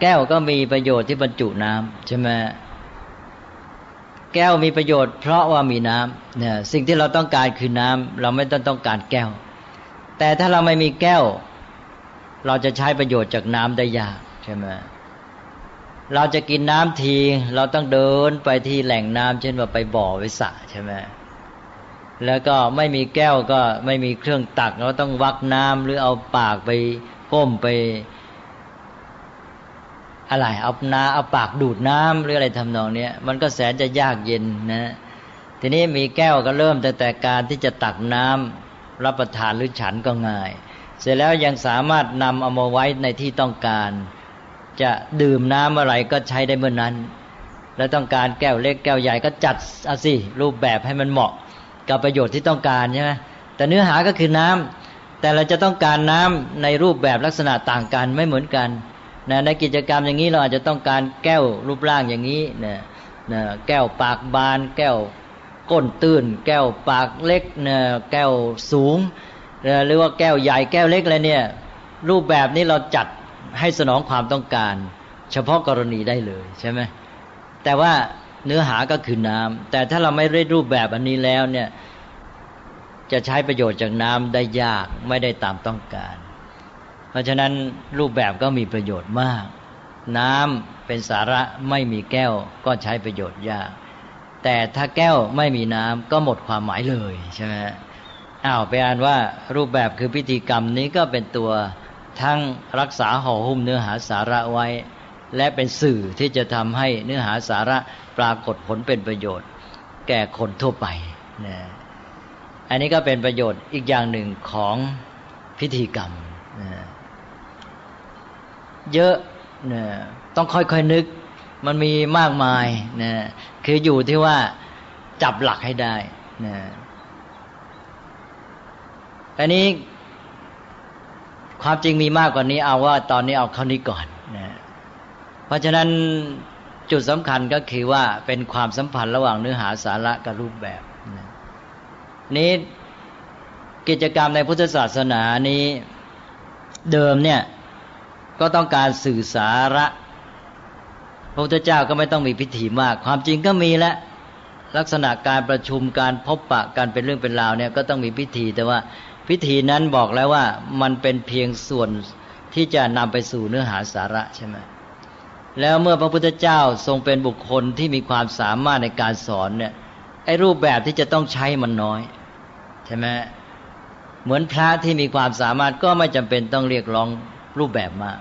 แก้วก็มีประโยชน์ที่บรรจุน้ำใช่ไหม แก้วมีประโยชน์เพราะว่ามีน้ำเนี่ยสิ่งที่เราต้องการคือน้ำเราไม่ต้องต้องการแก้ว แต่ถ้าเราไม่มีแก้ว เราจะใช้ประโยชน์จากน้ำได้ยากใช่ไหมเราจะกินน้ำทีเราต้องเดินไปที่แหล่งน้ำเช่นว่าไปบ่อไปสระใช่ไหมแล้วก็ไม่มีแก้วก็ไม่มีเครื่องตัก เราต้องวักน้ำหรือเอาปากไปก้มไป อะไรเอานาเอาปากดูดน้ำหรืออะไรทำนองเนี้ยมันก็แสนจะยากเย็นนะ ทีนี้มีแก้วก็เริ่มแต่แต่การที่จะตักน้ำรับประทานหรือฉันก็ง่าย เสร็จแล้วยังสามารถนำเอามาไว้ในที่ต้องการ จะดื่มน้ำอะไรก็ใช้ได้เมื่อนนั้น แล้วต้องการแก้วเล็กแก้วใหญ่ก็จัดเอาสิรูปแบบให้มันเหมาะกับประโยชน์ที่ต้องการใช่ไหมแต่เนื้อหาก็คือน้ำแต่เราจะต้องการน้ำในรูปแบบลักษณะต่างกันไม่เหมือนกัน นะในกิจกรรมอย่างนี้เราอาจจะต้องการแก้วรูปร่างอย่างนี้นะนะแก้วปากบาน แก้วก้นตื้น แก้วปากเล็กนะแก้วสูงนะหรือว่าแก้วใหญ่แก้วเล็กอะไรเนี่ย รูปแบบนี้เราจัดให้สนองความต้องการ เฉพาะกรณีได้เลยใช่ไหมแต่ว่าเนื้อหาก็คือน้ำแต่ถ้าเราไม่ได้รูปแบบอันนี้แล้วเนี่ยจะใช้ประโยชน์จากน้ำได้ยากไม่ได้ตามต้องการ เพราะฉะนั้นรูปแบบก็มีประโยชน์มาก น้ำเป็นสาระไม่มีแก้วก็ใช้ประโยชน์ยาก แต่ถ้าแก้วไม่มีน้ำก็หมดความหมายเลยใช่ไหมอ้าวไปอ่านว่ารูปแบบคือพิธีกรรมนี้ก็เป็นตัวทั้งรักษาห่อหุ้มเนื้อหาสาระไว้ และเป็นสื่อที่จะทำให้เนื้อหาสาระปรากฏผลเป็นประโยชน์ แก่คนทั่วไปนะอันนี้ก็เป็นประโยชน์อีกอย่างหนึ่งของพิธีกรรมนะ เยอะนะต้องค่อยๆนึก มันมีมากมายนะคืออยู่ที่ว่าจับหลักให้ได้นะอันนี้ความจริงมีมากกว่านี้เอาว่าตอนนี้เอาเข้านี้ก่อนนะเพราะฉะนั้นจุดสำคัญก็คือว่าเป็นความสัมพันธ์ระหว่างเนื้อหาสาระกับรูปแบบนะนี้กิจกรรมในพุทธศาสนานี้เดิมเนี่ย ก็ต้องการสื่อสาระพระพุทธเจ้าก็ไม่ต้องมีพิธีมาก ความจริงก็มีแล้วลักษณะการประชุมการพบปะการเป็นเรื่องเป็นราวเนี่ยก็ต้องมีพิธี แต่ว่าพิธีนั้นบอกแล้วว่ามันเป็นเพียงส่วนที่จะนำไปสู่เนื้อหาสาระใช่ไหมแล้วเมื่อพระพุทธเจ้าทรงเป็นบุคคลที่มีความสามารถในการสอนเนี่ยไอ้รูปแบบที่จะต้องใช้มันน้อยใช่ไหมเหมือนพระที่มีความสามารถก็ไม่จำเป็นต้องเรียกร้องรูปแบบมาก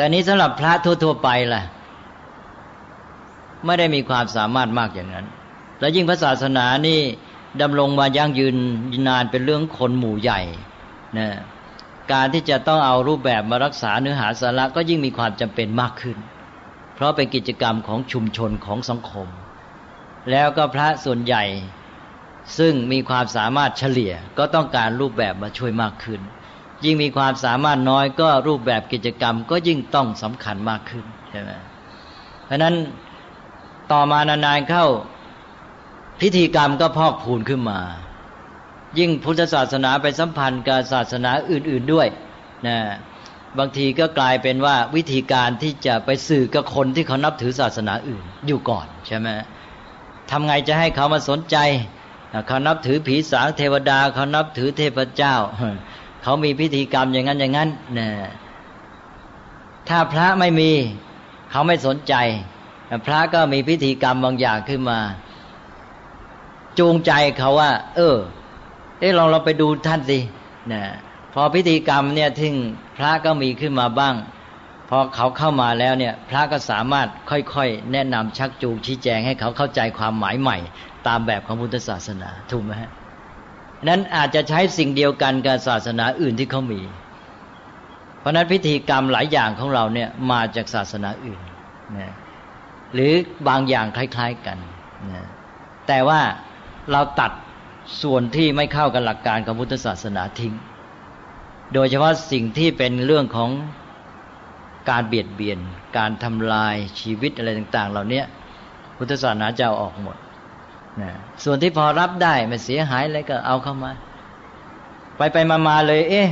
แต่นี้สำหรับพระทั่วๆไปล่ะ ไม่ได้มีความสามารถมากอย่างนั้น และยิ่งพระศาสนานี่ดำรงมายั่งยืนนานเป็นเรื่องคนหมู่ใหญ่นะการที่จะต้องเอารูปแบบมารักษาเนื้อหาสาระก็ยิ่งมีความจำเป็นมากขึ้น เพราะเป็นกิจกรรมของชุมชนของสังคม แล้วก็พระส่วนใหญ่ซึ่งมีความสามารถเฉลี่ยก็ต้องการรูปแบบมาช่วยมากขึ้น ยิ่งมีความสามารถน้อยก็รูปแบบกิจกรรมก็ยิ่งต้องสำคัญมากขึ้นใช่ไหมเพราะนั้นต่อมานานๆเข้าพิธีกรรมก็พอกพูนขึ้นมา ยิ่งพุทธศาสนาไปสัมพันธ์กับศาสนาอื่น ๆด้วยนะบางทีก็กลายเป็นว่าวิธีการที่จะไปสื่อกับคนที่เขานับถือศาสนาอื่นอยู่ก่อนใช่ไหมทำไงจะให้เขามาสนใจเขานับถือผีสางเทวดาเขานับถือเทพเจ้า เขามีพิธีกรรมอย่างนั้นอย่างนั้นนะถ้าพระไม่มี เขาไม่สนใจ พระก็มีพิธีกรรมบางอย่างขึ้นมา จูงใจเขาว่า เออ เออลองเราไปดูท่านสินะพอพิธีกรรมเนี่ยทึ่งพระก็มีขึ้นมาบ้างพอเขาเข้ามาแล้วเนี่ย พระก็สามารถค่อยๆ แนะนำชักจูงชี้แจงให้เขาเข้าใจความหมายใหม่ ตามแบบของพุทธศาสนาถูกไหมฮะ นั้นอาจจะใช้สิ่งเดียวกันกับศาสนาอื่นที่เขามี เพราะนั้นพิธีกรรมหลายอย่างของเราเนี่ยมาจากศาสนาอื่นนะหรือบางอย่างคล้ายๆกันนะแต่ว่าเราตัดส่วนที่ไม่เข้ากับหลักการของพุทธศาสนาทิ้ง โดยเฉพาะสิ่งที่เป็นเรื่องของการเบียดเบียน การทำลายชีวิตอะไรต่าง ๆ เหล่านี้พุทธศาสนาจะเอาออกหมด นะส่วนที่พอรับได้ไม่เสียหายอะไรก็เอาเข้ามา ไปไปมามาเลย เอ๊ะ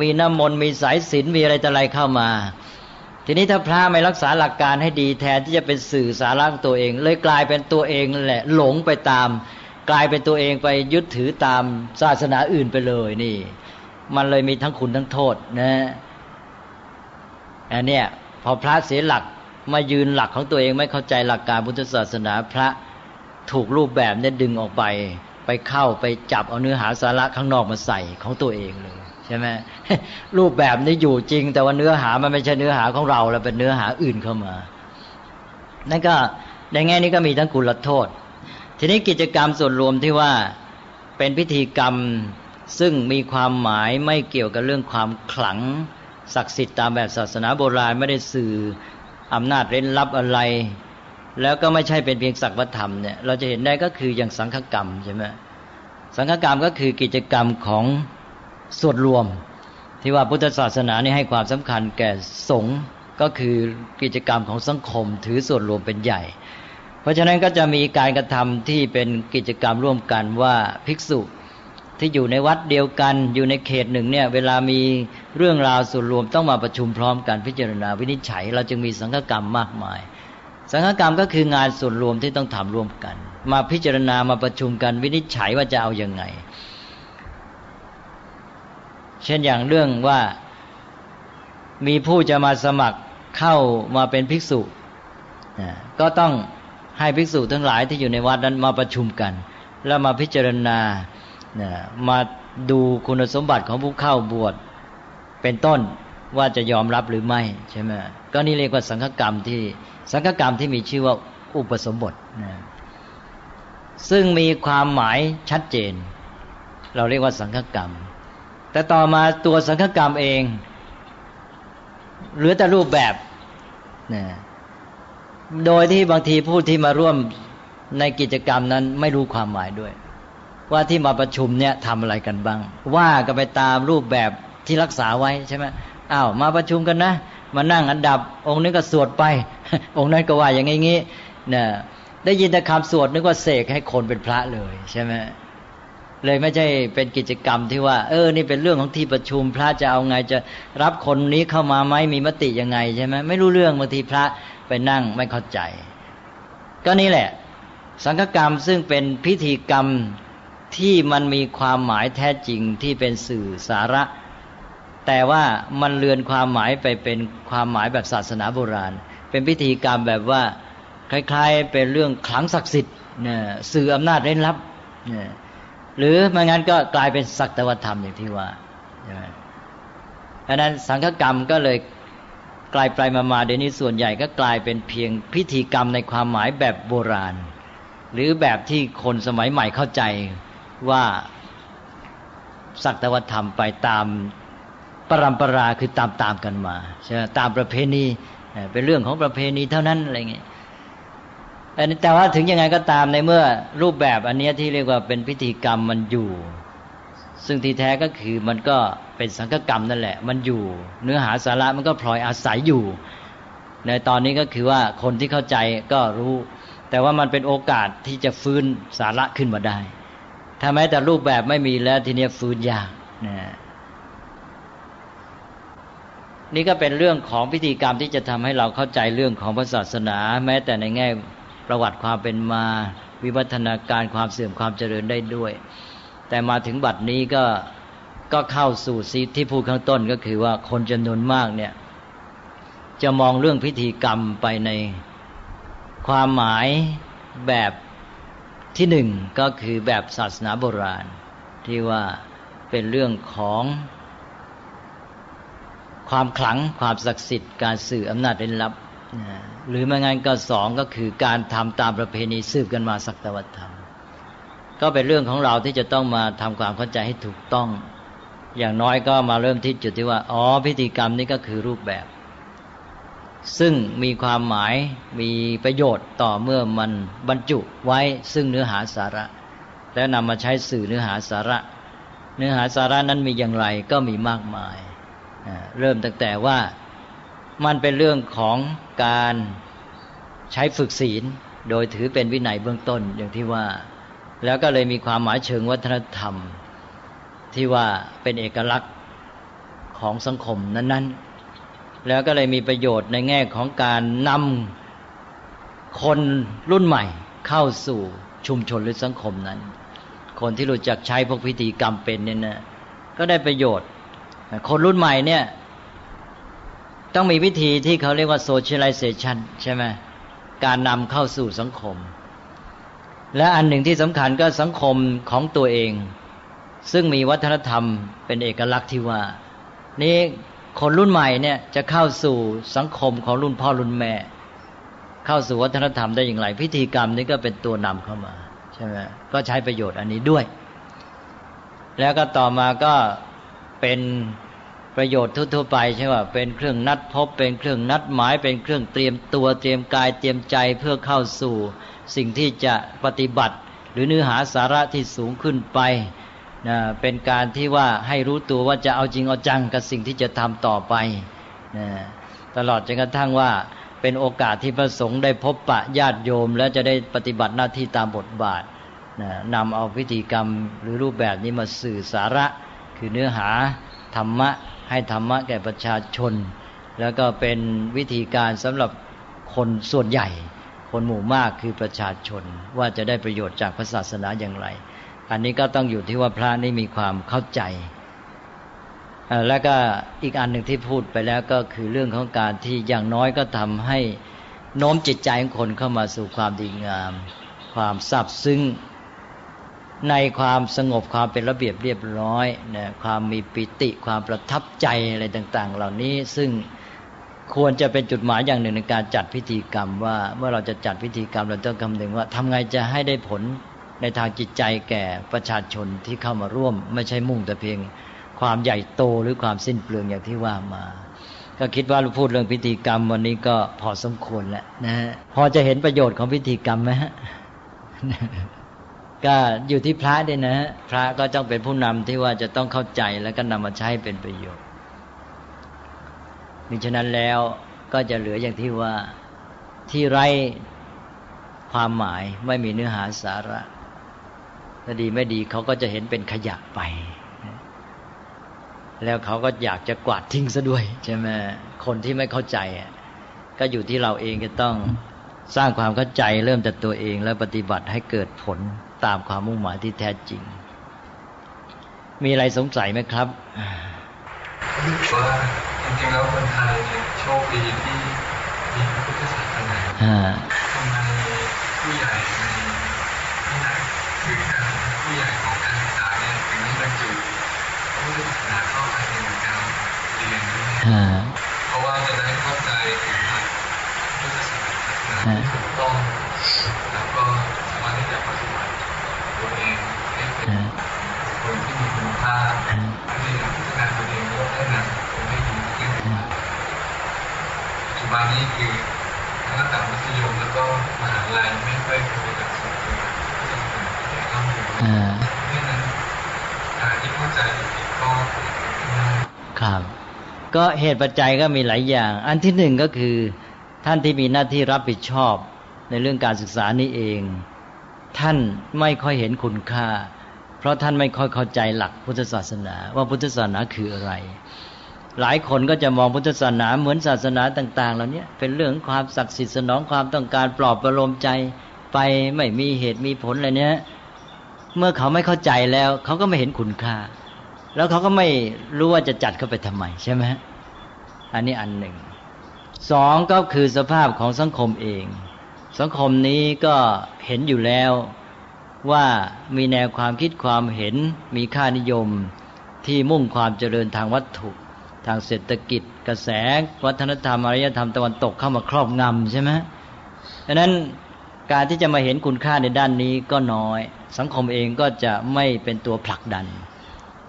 มีน้ำมนต์มีสายศีลมีอะไรต่ออะไรเข้ามา ทีนี้ถ้าพระไม่รักษาหลักการให้ดีแทนที่จะเป็นสื่อสาระตัวเอง เลยกลายเป็นตัวเองแหละ หลงไปตาม กลายเป็นตัวเองไปยึดถือตามศาสนาอื่นไปเลยนี่ มันเลยมีทั้งคุณทั้งโทษนะอันเนี้ยพอพระเสียหลักมายืนหลักของตัวเองไม่เข้าใจหลักการพุทธศาสนาพระ ถูกรูปแบบเนี่ยดึงออกไป ไปเข้าไปจับเอาเนื้อหาสาระข้างนอกมาใส่ของตัวเองเลยใช่ไหมรูปแบบนี้อยู่จริง แต่ว่าเนื้อหามันไม่ใช่เนื้อหาของเราแล้วเป็นเนื้อหาอื่นเข้ามา นั่นก็ในแง่นี้ก็มีทั้งกุลโทษ ทีนี้กิจกรรมส่วนรวมที่ว่าเป็นพิธีกรรมซึ่งมีความหมายไม่เกี่ยวกับเรื่องความขลังศักดิ์สิทธิ์ตามแบบศาสนาโบราณไม่ได้สื่ออำนาจเร้นลับอะไร แล้วก็ไม่ใช่เป็นเพียงศักดิ์ธรรมเนี่ยเราจะเห็นได้ก็คืออย่างสังฆกรรมใช่ไหมสังฆกรรมก็คือกิจกรรมของส่วนรวม ที่ว่าพุทธศาสนานี่ให้ความสำคัญแก่สงฆ์ก็คือกิจกรรมของสังคมถือส่วนรวมเป็นใหญ่ เพราะฉะนั้นก็จะมีการกระทำที่เป็นกิจกรรมร่วมกันว่าภิกษุที่อยู่ในวัดเดียวกันอยู่ในเขตหนึ่งเนี่ยเวลามีเรื่องราวส่วนรวมต้องมาประชุมพร้อมกันพิจารณาวินิจฉัย เราจึงมีสังฆกรรมมากมาย สังฆกรรมก็คืองานส่วนรวมที่ต้องทำร่วมกัน มาพิจารณามาประชุมกันวินิจฉัยว่าจะเอาอยัางไง เช่นอย่างเรื่องว่ามีผู้จะมาสมัครเข้ามาเป็นภิกษุ ก็ต้องให้ภิกษุทั้งหลายที่อยู่ในวัดนั้นมาประชุมกัน แล้วมาพิจารณามาดูคุณสมบัติของผู้เข้าบวชเป็นต้น ว่าจะยอมรับหรือไม่ใช่ไหมก็นี่เรียกว่าสังฆกรรมที่สังฆกรรมที่มีชื่อว่าอุปสมบทนะซึ่งมีความหมายชัดเจน เราเรียกว่าสังฆกรรม แต่ต่อมาตัวสังฆกรรมเองเหลือแต่รูปแบบนะโดยที่บางทีผู้ที่มาร่วมในกิจกรรมนั้นไม่รู้ความหมายด้วย ว่าที่มาประชุมเนี่ยทำอะไรกันบ้าง ว่าก็ไปตามรูปแบบที่รักษาไว้ใช่ไหม อ้าวมาประชุมกันนะ มานั่งอันดับ องค์นี้ก็สวดไป องค์นั้นก็ว่าอย่างงี้เนี่ยได้ยินแต่คำสวดนึกว่าเสกให้คนเป็นพระเลยใช่ไหมเลยไม่ใช่เป็นกิจกรรมที่ว่า เออ นี่เป็นเรื่องของที่ประชุมพระจะเอาไงจะรับคนนี้เข้ามาไหมมีมติยังไงใช่ไหมไม่รู้เรื่องบางทีพระไปนั่งไม่เข้าใจ ก็นี่แหละ สังฆกรรมซึ่งเป็นพิธีกรรมที่มันมีความหมายแท้จริงที่เป็นสื่อสาระ แต่ว่ามันเลือนความหมายไปเป็นความหมายแบบศาสนาโบราณ เป็นพิธีกรรมแบบว่าคล้ายๆ เป็นเรื่องขลังศักดิ์สิทธิ์เนี่ยสื่ออำนาจเร้นลับเนี่ยหรือไม่งั้นก็กลายเป็นสักตวธรรมอย่างที่ว่าเพราะนั้นสังฆกรรมก็เลยกลายไปมามาเดี๋ยวนี้ส่วนใหญ่ก็กลายเป็นเพียงพิธีกรรมในความหมายแบบโบราณ หรือแบบที่คนสมัยใหม่เข้าใจว่าสักตวธรรมไปตาม ปรำปราคือตามตามกันมาใช่ไหมตามประเพณีเป็นเรื่องของประเพณีเท่านั้นอะไรเงี้ยแต่ว่าถึงยังไงก็ตามในเมื่อรูปแบบอันนี้ที่เรียกว่าเป็นพิธีกรรมมันอยู่ ซึ่งที่แท้ก็คือมันก็เป็นสังฆกรรมนั่นแหละ มันอยู่ เนื้อหาสาระมันก็พลอยอาศัยอยู่ ในตอนนี้ก็คือว่าคนที่เข้าใจก็รู้ แต่ว่ามันเป็นโอกาสที่จะฟื้นสาระขึ้นมาได้ ถ้าแม้แต่รูปแบบไม่มีแล้วทีนี้ฟื้นยากนะ นี่ก็เป็นเรื่องของพิธีกรรมที่จะทำให้เราเข้าใจเรื่องของพระศาสนา แม้แต่ในแง่ประวัติความเป็นมา วิวัฒนาการความเสื่อมความเจริญได้ด้วย แต่มาถึงบัดนี้ก็ก็เข้าสู่ซีที่พูดข้างต้นก็คือว่าคนจำนวนมากเนี่ย จะมองเรื่องพิธีกรรมไปในความหมายแบบที่หนึ่งก็คือแบบศาสนาโบราณ ที่ว่าเป็นเรื่องของ ความขลังความศักดิ์สิทธิ์การสื่ออำนาจเร้นลับหรือไม่งั้นก็สองก็คือการทำตามประเพณีสืบกันมาสักตวัตธรรมก็เป็นเรื่องของเราที่จะต้องมาทำความเข้าใจให้ถูกต้อง อย่างน้อยก็มาเริ่มที่จุดที่ว่าอ๋อพิธีกรรมนี้ก็คือรูปแบบ ซึ่งมีความหมายมีประโยชน์ต่อเมื่อมันบรรจุไว้ซึ่งเนื้อหาสาระ แล้วนำมาใช้สื่อเนื้อหาสาระ เนื้อหาสาระนั้นมีอย่างไรก็มีมากมาย เริ่มตั้งแต่ว่ามันเป็นเรื่องของการใช้ฝึกศีล โดยถือเป็นวินัยเบื้องต้นอย่างที่ว่า แล้วก็เลยมีความหมายเชิงวัฒนธรรม ที่ว่าเป็นเอกลักษณ์ของสังคมนั้น ๆ แล้วก็เลยมีประโยชน์ในแง่ของการนำคนรุ่นใหม่เข้าสู่ชุมชนหรือสังคมนั้น คนที่รู้จักใช้พวกพิธีกรรมเป็นเนี่ยนะก็ได้ประโยชน์ คนรุ่นใหม่เนี่ย ต้องมีวิธีที่เขาเรียกว่า socialization ใช่ไหมการนำเข้าสู่สังคม และอันหนึ่งที่สำคัญก็สังคมของตัวเอง ซึ่งมีวัฒนธรรมเป็นเอกลักษณ์ที่ว่า นี้คนรุ่นใหม่เนี่ยจะเข้าสู่สังคมของรุ่นพ่อรุ่นแม่ เข้าสู่วัฒนธรรมได้อย่างไร พิธีกรรมนี้ก็เป็นตัวนำเข้ามาใช่ไหมก็ใช้ประโยชน์อันนี้ด้วย แล้วก็ต่อมาก็ เป็นประโยชน์ทั่วๆไปใช่ว่าเป็นเครื่องนัดพบ เป็นเครื่องนัดหมาย เป็นเครื่องเตรียมตัวเตรียมกายเตรียมใจเพื่อเข้าสู่สิ่งที่จะปฏิบัติ หรือเนื้อหาสาระที่สูงขึ้นไปนะเป็นการที่ว่าให้รู้ตัวว่าจะเอาจริงเอาจังกับสิ่งที่จะทำต่อไปนะตลอดจนกระทั่งว่าเป็นโอกาสที่พระสงฆ์ได้พบปะญาติโยม และจะได้ปฏิบัติหน้าที่ตามบทบาทนะนำเอาพิธีกรรมหรือรูปแบบนี้มาสื่อสาระ คือเนื้อหาธรรมะให้ธรรมะแก่ประชาชน แล้วก็เป็นวิธีการสำหรับคนส่วนใหญ่ คนหมู่มากคือประชาชน ว่าจะได้ประโยชน์จากพระศาสนาอย่างไร อันนี้ก็ต้องอยู่ที่ว่าพระนี่มีความเข้าใจ แล้วก็อีกอันหนึ่งที่พูดไปแล้วก็คือเรื่องของการที่อย่างน้อยก็ทำให้โน้มจิตใจของคนเข้ามาสู่ความดีงาม ความซาบซึ้ง ในความสงบความเป็นระเบียบเรียบร้อยนะความมีปิติความประทับใจอะไรต่าง ๆ เหล่านี้ซึ่งควรจะเป็นจุดหมายอย่างหนึ่งในการจัดพิธีกรรมว่าเมื่อเราจะจัดพิธีกรรมเราต้องคำนึงว่าทำไงจะให้ได้ผลในทางจิตใจแก่ประชาชนที่เข้ามาร่วม ไม่ใช่มุ่งแต่เพียงความใหญ่โตหรือความสิ้นเปลืองอย่างที่ว่ามา ก็คิดว่าเราพูดเรื่องพิธีกรรมวันนี้ก็พอสมควรแล้วนะฮะพอจะเห็นประโยชน์ของพิธีกรรมไหมฮะ ก็อยู่ที่พระด้วยนะฮะพระก็ต้องเป็นผู้นำที่ว่าจะต้องเข้าใจแล้วก็นำมาใช้เป็นประโยชน์มิฉะนั้นแล้วก็จะเหลืออย่างที่ว่าที่ไร้ความหมายไม่มีเนื้อหาสาระถ้าดีไม่ดีเขาก็จะเห็นเป็นขยะไป แล้วเขาก็อยากจะกวาดทิ้งซะด้วยใช่ไหมคนที่ไม่เข้าใจก็อยู่ที่เราเองจะต้องสร้างความเข้าใจเริ่มจากตัวเองแล้วปฏิบัติให้เกิดผล ตามความมุ่งหมายที่แท้จริง มีอะไรสงสัยไหมครับ
ว่าจริงๆแล้วคนไทยเนี่ยโชคดีที่มีพระพุทธศาสนาทำไมผู้ใหญ่ในที่ไหนคือการผู้ใหญ่ของการศึกษาเนี่ยถึงไม่บรรจุพระพุทธศาสนาเข้าไปในการเรียนด้วยเพราะว่าจะได้เข้าใจถึงหลักพุทธศาสนา นนี้คือทั้งระดับมัธยมแล้วก็มหาลัยไม่ค่อยเคยกับสุดที่จะเป็นที่ต้องอยู่เพราะนั้นการที่เข้าใจผิดก็
ครับ ก็เหตุปัจจัยก็มีหลายอย่าง อันที่หนึ่งก็คือท่านที่มีหน้าที่รับผิดชอบในเรื่องการศึกษานี้เอง ท่านไม่ค่อยเห็นคุณค่า เพราะท่านไม่ค่อยเข้าใจหลักพุทธศาสนา ว่าพุทธศาสนาคืออะไร หลายคนก็จะมองพุทธศาสนาเหมือนศาสนาต่าง ๆ เหล่านี้เป็นเรื่องความศักดิ์สิทธิ์สนองความต้องการปลอบประโลมใจไปไม่มีเหตุมีผลอะไรเนี้ยเมื่อเขาไม่เข้าใจแล้วเขาก็ไม่เห็นคุณค่า แล้วเขาก็ไม่รู้ว่าจะจัดเข้าไปทำไมใช่ไหมอันนี้อันหนึ่งสองก็คือสภาพของสังคมเอง สังคมนี้ก็เห็นอยู่แล้วว่ามีแนวความคิดความเห็นมีค่านิยมที่มุ่งความเจริญทางวัตถุ ทางเศรษฐกิจกระแสวัฒนธรรมอารยธรรมตะวันตกเข้ามาครอบงำใช่ไหมดังนั้นการที่จะมาเห็นคุณค่าในด้านนี้ก็น้อย สังคมเองก็จะไม่เป็นตัวผลักดัน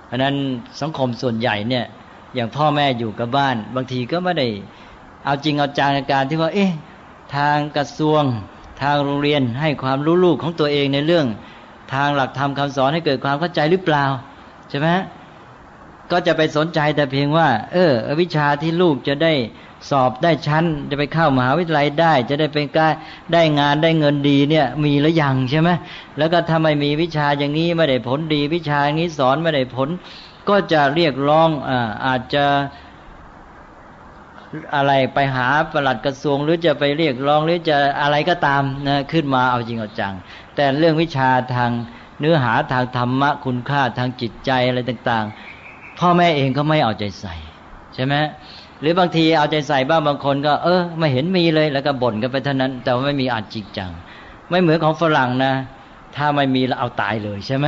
เพราะนั้นสังคมส่วนใหญ่เนี่ยอย่างพ่อแม่อยู่กับบ้าน บางทีก็ไม่ได้เอาจริงเอาจังในการที่ว่า เอ๊ะทางกระทรวง ทางโรงเรียนให้ความรู้ลูกของตัวเองในเรื่อง ทางหลักธรรมคาสอนให้เกิดความเข้าใจหรือเปล่าใช่ไหม ก็จะไปสนใจแต่เพียงว่า เออ วิชาที่ลูกจะได้สอบได้ชั้น จะไปเข้ามหาวิทยาลัยได้ จะได้เป็นการได้งานได้เงินดีเนี่ย มีหรือยังใช่ไหมแล้วก็ถ้าไม่มีวิชาอย่างนี้ไม่ได้ผลดี วิชานี้สอนไม่ได้ผล ก็จะเรียกร้องอ่าอาจจะอะไรไปหาประหลัดกระทรวง หรือจะไปเรียกร้องหรือจะอะไรก็ตามนะขึ้นมาเอาจริงเอาจัง แต่เรื่องวิชาทางเนื้อหาทางธรรมะคุณค่าทางจิตใจอะไรต่าง ๆ พ่อแม่เองก็ไม่เอาใจใส่ใช่ไหมหรือบางทีเอาใจใส่บ้างบางคนก็เออไม่เห็นมีเลยแล้วก็บ่นกันไปเท่านั้น แต่ว่าไม่มีอาจจริงจัง ไม่เหมือนของฝรั่งนะ ถ้าไม่มีแล้วเอาตายเลยใช่ไหม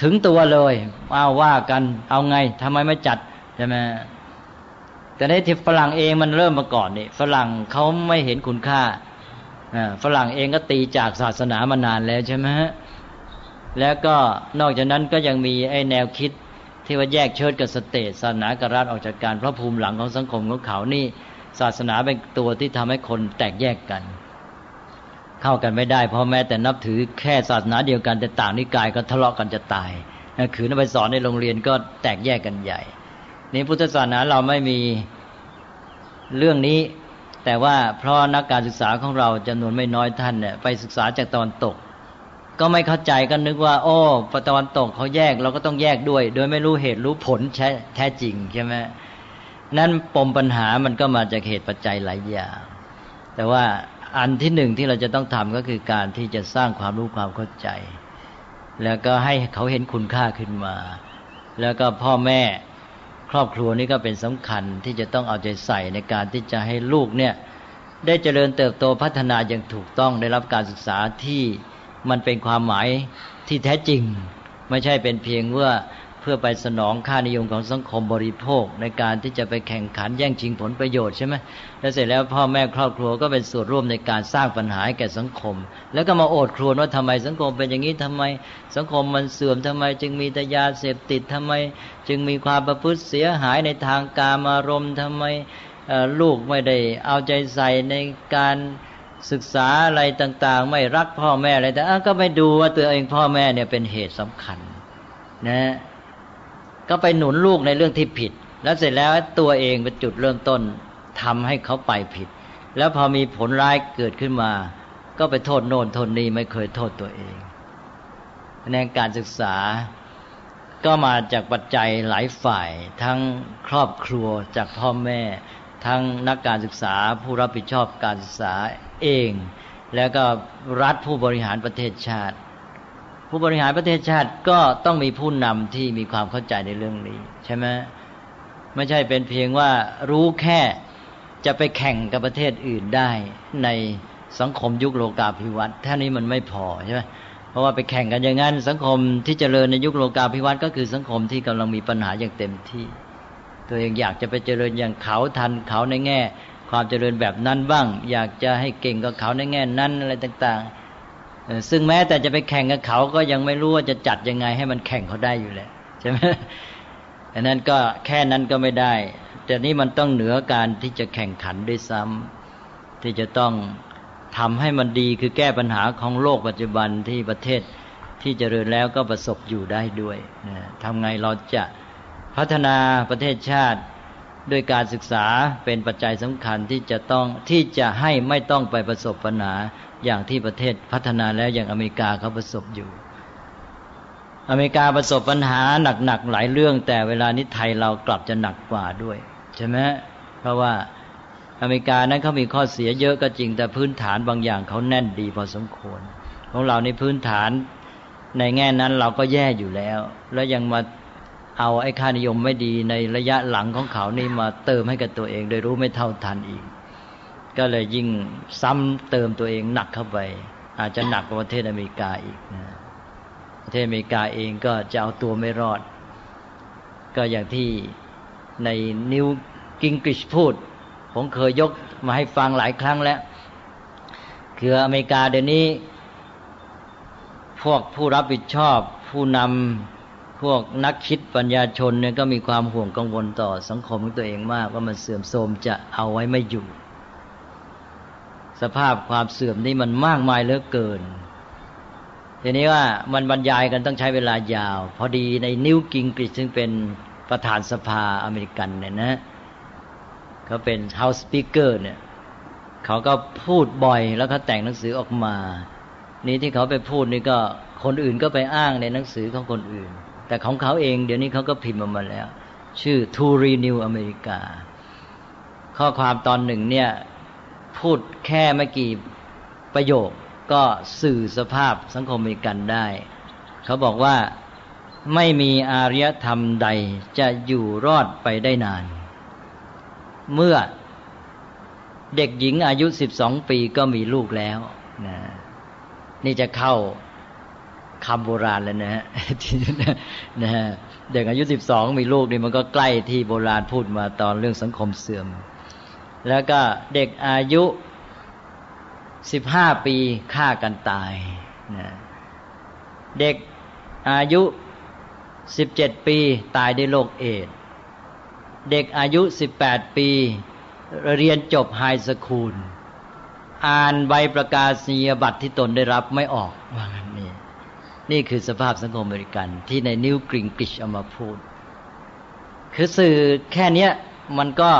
ถึงตัวเลยเอาว่ากันเอาไงทำไมไม่จัดใช่ไหมแต่ในที่ฝรั่งเองมันเริ่มมาก่อนนี่ฝรั่งเขาไม่เห็นคุณค่าฝรั่งเองก็ตีจากศาสนามานานแล้วใช่ไหมฮะแล้วก็นอกจากนั้นก็ยังมีไอ้แนวคิด ที่ว่าแยกเชิดกับสเตทศาสนากับรัฐออกจากการเพราะภูมิหลังของสังคมของเขานี่ ศาสนาเป็นตัวที่ทำให้คนแตกแยกกัน เข้ากันไม่ได้ เพราะแม้แต่นับถือแค่ศาสนาเดียวกันแต่ต่างนิกายก็ทะเลาะกันจะตายคือนไปสอนในโรงเรียนก็แตกแยกกันใหญ่นี่พุทธศาสนาเราไม่มีเรื่องนี้ แต่ว่าเพราะนักการศึกษาของเราจำนวนไม่น้อยท่านเนี่ยไปศึกษาจากตะวันตก ก็ไม่เข้าใจกันนึกว่า โอ้ปตะวันตกเขาแยกเราก็ต้องแยกด้วย โดยไม่รู้เหตุรู้ผลแท้แท้จริงใช่ไหมนั่นปมปัญหามันก็มาจากเหตุปัจจัยหลายอย่างแต่ว่าอันที่หนึ่งที่เราจะต้องทำก็คือการที่จะสร้างความรู้ความเข้าใจ แล้วก็ให้เขาเห็นคุณค่าขึ้นมา แล้วก็พ่อแม่ครอบครัวนี้ก็เป็นสำคัญที่จะต้องเอาใจใส่ในการที่จะให้ลูกเนี่ยได้เจริญเติบโตพัฒนาอย่างถูกต้องได้รับการศึกษาที่ มันเป็นความหมายที่แท้จริง ไม่ใช่เป็นเพียงว่าเพื่อไปสนองค่านิยมของสังคมบริโภค ในการที่จะไปแข่งขันแย่งชิงผลประโยชน์ใช่ไหมแล้วเสร็จแล้วพ่อแม่ครอบครัวก็เป็นส่วนร่วมในการสร้างปัญหาแก่สังคม แล้วก็มาโอดครวญว่าทำไมสังคมเป็นอย่างนี้ทำไม สังคมมันเสื่อมทำไม จึงมีแต่ยาเสพติดทำไม จึงมีความประพฤติเสียหายในทางการอารมณ์ทำไมลูกไม่ได้เอาใจใส่ในการ ศึกษาอะไรต่าง ๆ ไม่รักพ่อแม่อะไรแต่ก็ไม่ดูว่าตัวเองพ่อแม่เนี่ยเป็นเหตุสำคัญ นะ ก็ไปหนุนลูกในเรื่องที่ผิด แล้วเสร็จแล้วตัวเองเป็นจุดเริ่มต้นทำให้เขาไปผิด แล้วพอมีผลร้ายเกิดขึ้นมา ก็ไปโทษโน่นโทษนี้ไม่เคยโทษตัวเองในการศึกษาก็มาจากปัจจัยหลายฝ่าย ทั้งครอบครัวจากพ่อแม่ ทั้งนักการศึกษาผู้รับผิดชอบการศึกษาเอง แล้วก็รัฐผู้บริหารประเทศชาติ ผู้บริหารประเทศชาติก็ต้องมีผู้นำที่มีความเข้าใจในเรื่องนี้ ใช่ไหมไม่ใช่เป็นเพียงว่ารู้แค่จะไปแข่งกับประเทศอื่นได้ในสังคมยุคโลกาภิวัตน์ท่านี้มันไม่พอใช่ไหมเพราะว่าไปแข่งกันอย่างนั้นสังคมที่จเจริญในยุคโลกาภิวัตน์ก็คือสังคมที่กำลังมีปัญหาอย่างเต็มที่ ตัวเองอยากจะไปเจริญอย่างเขาทันเขาในแง่ ความเจริญแบบนั้นบ้าง อยากจะให้เก่งกับเขาในแง่นั้นอะไรต่าง ๆ ซึ่งแม้แต่จะไปแข่งกับเขาก็ยังไม่รู้ว่าจะจัดยังไงให้มันแข่งเขาได้อยู่แหละใช่ไหมอันนั้นก็แค่นั้นก็ไม่ได้ แต่นี้มันต้องเหนือการที่จะแข่งขันด้วยซ้ำที่จะต้องทำให้มันดีคือแก้ปัญหาของโลกปัจจุบันที่ประเทศที่เจริญแล้วก็ประสบอยู่ได้ด้วยนะทำไงเราจะ พัฒนาประเทศชาติด้วยการศึกษาเป็นปัจจัยสำคัญที่จะต้องที่จะให้ไม่ต้องไปประสบปัญหาอย่างที่ประเทศพัฒนาแล้วอย่างอเมริกาเขาประสบอยู่ อเมริกาประสบปัญหาหนักๆหลายเรื่อง แต่เวลานี้ไทยเรากลับจะหนักกว่าด้วยใช่ไหมเพราะว่าอเมริกานั้นเขามีข้อเสียเยอะก็จริงแต่พื้นฐานบางอย่างเขาแน่นดีพอสมควร ของเราในพื้นฐานในแง่นั้นเราก็แย่อยู่แล้ว แล้วยังมา เอาไอ้ค่านิยมไม่ดีในระยะหลังของเขานี่มาเติมให้กับตัวเอง โดยรู้ไม่เท่าทันอีก ก็เลยยิ่งซ้ำเติมตัวเองหนักเข้าไป อาจจะหนักกว่าประเทศอเมริกาอีกนะประเทศอเมริกาเองก็จะเอาตัวไม่รอด ก็อย่างที่ในนิวกิงกิชพูด ผมเคยยกมาให้ฟังหลายครั้งแล้วคืออเมริกาเดี๋ยวนี้ พวกผู้รับผิดชอบผู้นำ พวกนักคิดปัญญาชนเนี่ยก็มีความห่วงกังวลต่อสังคมของตัวเองมากว่ามันเสื่อมโทรมจะเอาไว้ไม่อยู่ สภาพความเสื่อมนี่มันมากมายเหลือเกิน ทีนี้ว่ามันบรรยายกันต้องใช้เวลายาว พอดีในนิวกิงกริชซึ่งเป็นประธานสภาอเมริกันเนี่ยนะเขาเป็น House Speaker เนี่ยเขาก็พูดบ่อยแล้วเขาแต่งหนังสือออกมา นี่ที่เขาไปพูดนี่ก็คนอื่นก็ไปอ้างในหนังสือของคนอื่น แต่ของเขาเองเดี๋ยวนี้เขาก็พิมพ์มามาแล้ว ชื่อ To Renew America ข้อความตอนหนึ่งเนี่ยพูดแค่ไม่กี่ประโยคก็สื่อสภาพสังคมอเมริกันได้ เขาบอกว่าไม่มีอารยธรรมใดจะอยู่รอดไปได้นาน เมื่อเด็กหญิงอายุสิบสองปีก็มีลูกแล้วนะนี่จะเข้า คำโบราณแล้วนะฮะนะฮะเด็กอายุสิบสองมีลูกนี่มันก็ใกล้ที่โบราณพูดมาตอนเรื่องสังคมเสื่อม แล้วก็เด็กอายุสิบห้าปีฆ่ากันตายนะเด็กอายุสิบเจ็ดปีตายด้วยโรคเอดเด็กอายุสิบแปดปี เรียนจบไฮสคูล อ่านใบประกาศนียบัตรที่ตนได้รับไม่ออกว่างั้นนี่ นี่คือสภาพสังคมอเมริกันที่ในนิวกริงกิชเอามาพูด คือสื่อแค่เนี้ยมันก็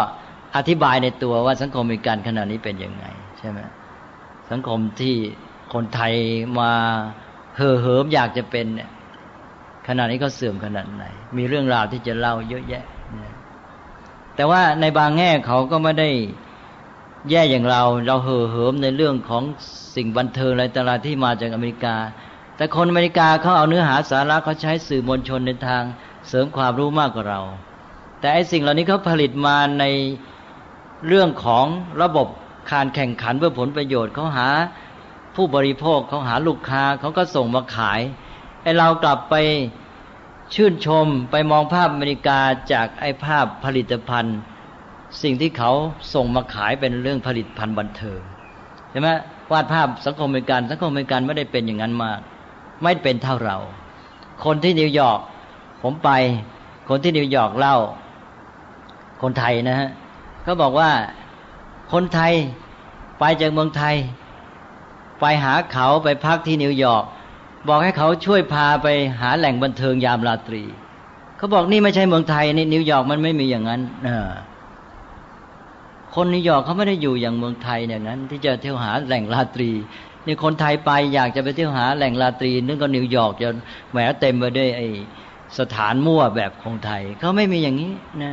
อธิบายในตัวว่าสังคมอเมริกันขณะนี้เป็นยังไง ใช่ไหมสังคมที่คนไทยมาเห่อเหิมอยากจะเป็นเนี่ยขณะนี้เขาเสื่อมขนาดไหน มีเรื่องราวที่จะเล่าเยอะแยะ แต่ว่าในบางแง่เขาก็ไม่ได้แย่อย่างเรา เราเห่อเหิมในเรื่องของสิ่งบันเทิงอะไรต่างๆที่มาจากอเมริกา แต่คนอเมริกาเขาเอาเนื้อหาสาระเขาใช้สื่อมวลชนในทางเสริมความรู้มากกว่าเรา แต่ไอ้สิ่งเหล่านี้เขาผลิตมาในเรื่องของระบบการแข่งขันเพื่อผลประโยชน์เขาหาผู้บริโภคเขาหาลูกค้าเขาก็ส่งมาขายไอ้เรากลับไปชื่นชมไปมองภาพอเมริกาจากไอ้ภาพผลิตภัณฑ์ สิ่งที่เขาส่งมาขายเป็นเรื่องผลิตภัณฑ์บันเทิงใช่ไหมวาดภาพสังคมอเมริกันสังคมอเมริกันไม่ได้เป็นอย่างนั้นมาก ไม่เป็นเท่าเรา คนที่นิวยอร์กผมไป คนที่นิวยอร์กเล่า คนไทยนะฮะเขาบอกว่าคนไทยไปจากเมืองไทย ไปหาเขาไปพักที่นิวยอร์กบอกให้เขาช่วยพาไปหาแหล่งบันเทิงยามราตรีเขาบอกนี่ไม่ใช่เมืองไทยนี่นิวยอร์กมันไม่มีอย่างนั้นคนนิวยอร์กเขาไม่ได้อยู่อย่างเมืองไทยอย่างนั้น ที่จะเที่ยวหาแหล่งราตรี นี่คนไทยไปอยากจะไปเที่ยวหาแหล่งราตรีนึกก็นิวยอร์กจะแหมเต็มไปด้วยไอสถานมั่วแบบของไทยเขาไม่มีอย่างนี้นะ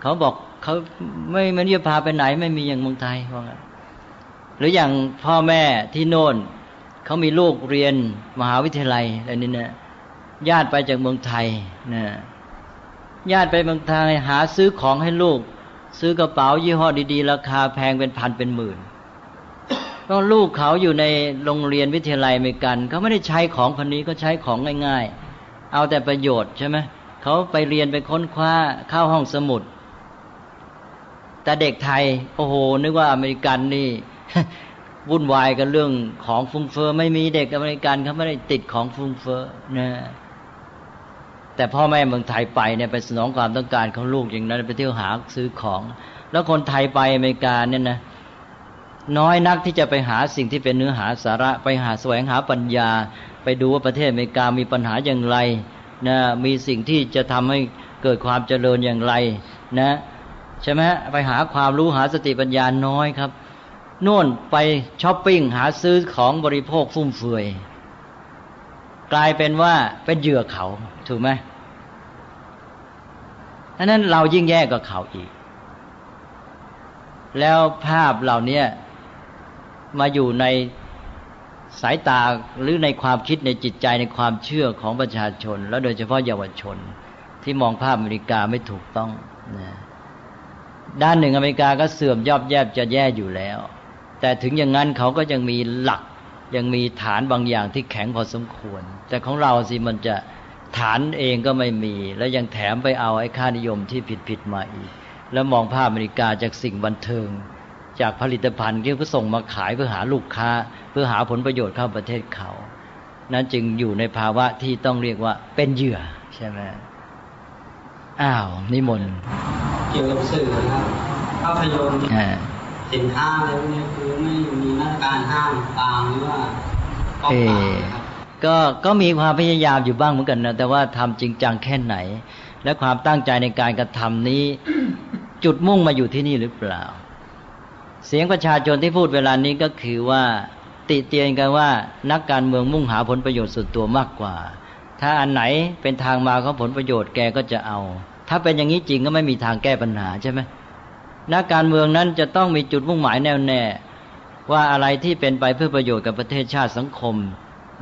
เขาบอกเขาไม่ไม่จะพาไปไหนไม่มีอย่างเมืองไทยว่างั้นหรืออย่างพ่อแม่ที่โน่นเขามีลูกเรียนมหาวิทยาลัยอะไรนี้นะญาติไปจากเมืองไทยนะญาติไปเมืองไทยหาซื้อของให้ลูก ซื้อกระเป๋ายี่ห้อดีๆ ราคาแพงเป็นพันเป็นหมื่น ก็ลูกเขาอยู่ในโรงเรียนวิทยาลัยอเมริกันเขาไม่ได้ใช้ของคนนี้ก็ใช้ของง่าย ๆ เอาแต่ประโยชน์ใช่ไหมเขาไปเรียนไปค้นคว้าเข้าห้องสมุด แต่เด็กไทยโอ้โหนึกว่าอเมริกันนี่วุ่นวายกันเรื่องของฟุ้งเฟอ้อไม่มีเด็กอเมริกันเขาไม่ได้ติดของฟุ้งเฟอ้อนะแต่พ่อแม่เมืองไทยไปเนี่ยไปสนองความต้องการของลูกอย่างนั้นไปเที่ยวหาซื้อของ แล้วคนไทยไปอเมริกาเนี่ยนะ น้อยนักที่จะไปหาสิ่งที่เป็นเนื้อหาสาระ ไปหาแสวงหาปัญญา ไปดูว่าประเทศอเมริกามีปัญหาอย่างไรนะมีสิ่งที่จะทำให้เกิดความเจริญอย่างไรนะใช่ไหมไปหาความรู้หาสติปัญญาน้อยครับโน่นไปช้อปปิ้งหาซื้อของบริโภคฟุ่มเฟือยกลายเป็นว่าเป็นเหยื่อเขาถูกไหมดังนั้นเรายิ่งแย่กว่าเขาอีก แล้วภาพเหล่านี้ มาอยู่ในสายตาหรือในความคิดในจิตใจในความเชื่อของประชาชน แล้วโดยเฉพาะเยาวชน ที่มองภาพอเมริกาไม่ถูกต้องนะด้านหนึ่งอเมริกาก็เสื่อมยอบแยบจะแย่อยู่แล้ว แต่ถึงอย่างนั้นเขาก็ยังมีหลักยังมีฐานบางอย่างที่แข็งพอสมควร แต่ของเราสิมันจะฐานเองก็ไม่มี แล้วยังแถมไปเอาไอ้ค่านิยมที่ผิดผิดมาอีก แล้วมองภาพอเมริกาจากสิ่งบันเทิง จากผลิตภัณฑ์ที่เขาส่งมาขายเพื่อหาลูกค้า เพื่อหาผลประโยชน์เข้าประเทศเขา นั้นจึงอยู่ในภาวะที่ต้องเรียกว่าเป็นเหยื่อใช่ไหมอ้าว นิมนต์
เกี่ยวกับสื่อนะครับภาพยนตร์สินค้าอะไรพวกนี้คือไม่มีมาตรการห้ามตามหรือว่า
ก็ก็ก็มีความพยายามอยู่บ้างเหมือนกันนะแต่ว่าทำจริงจังแค่ไหน และความตั้งใจในการกระทำนี้ จุดมุ่งมาอยู่ที่นี่หรือเปล่า เสียงประชาชนที่พูดเวลานี้ก็คือว่า ติเตียนกันว่า นักการเมืองมุ่งหาผลประโยชน์ส่วนตัวมากกว่า ถ้าอันไหนเป็นทางมาของผลประโยชน์แกก็จะเอา ถ้าเป็นอย่างนี้จริงก็ไม่มีทางแก้ปัญหาใช่ไหมนักการเมืองนั้นจะต้องมีจุดมุ่งหมายแน่วแน่ว่าอะไรที่เป็นไปเพื่อประโยชน์กับประเทศชาติสังคม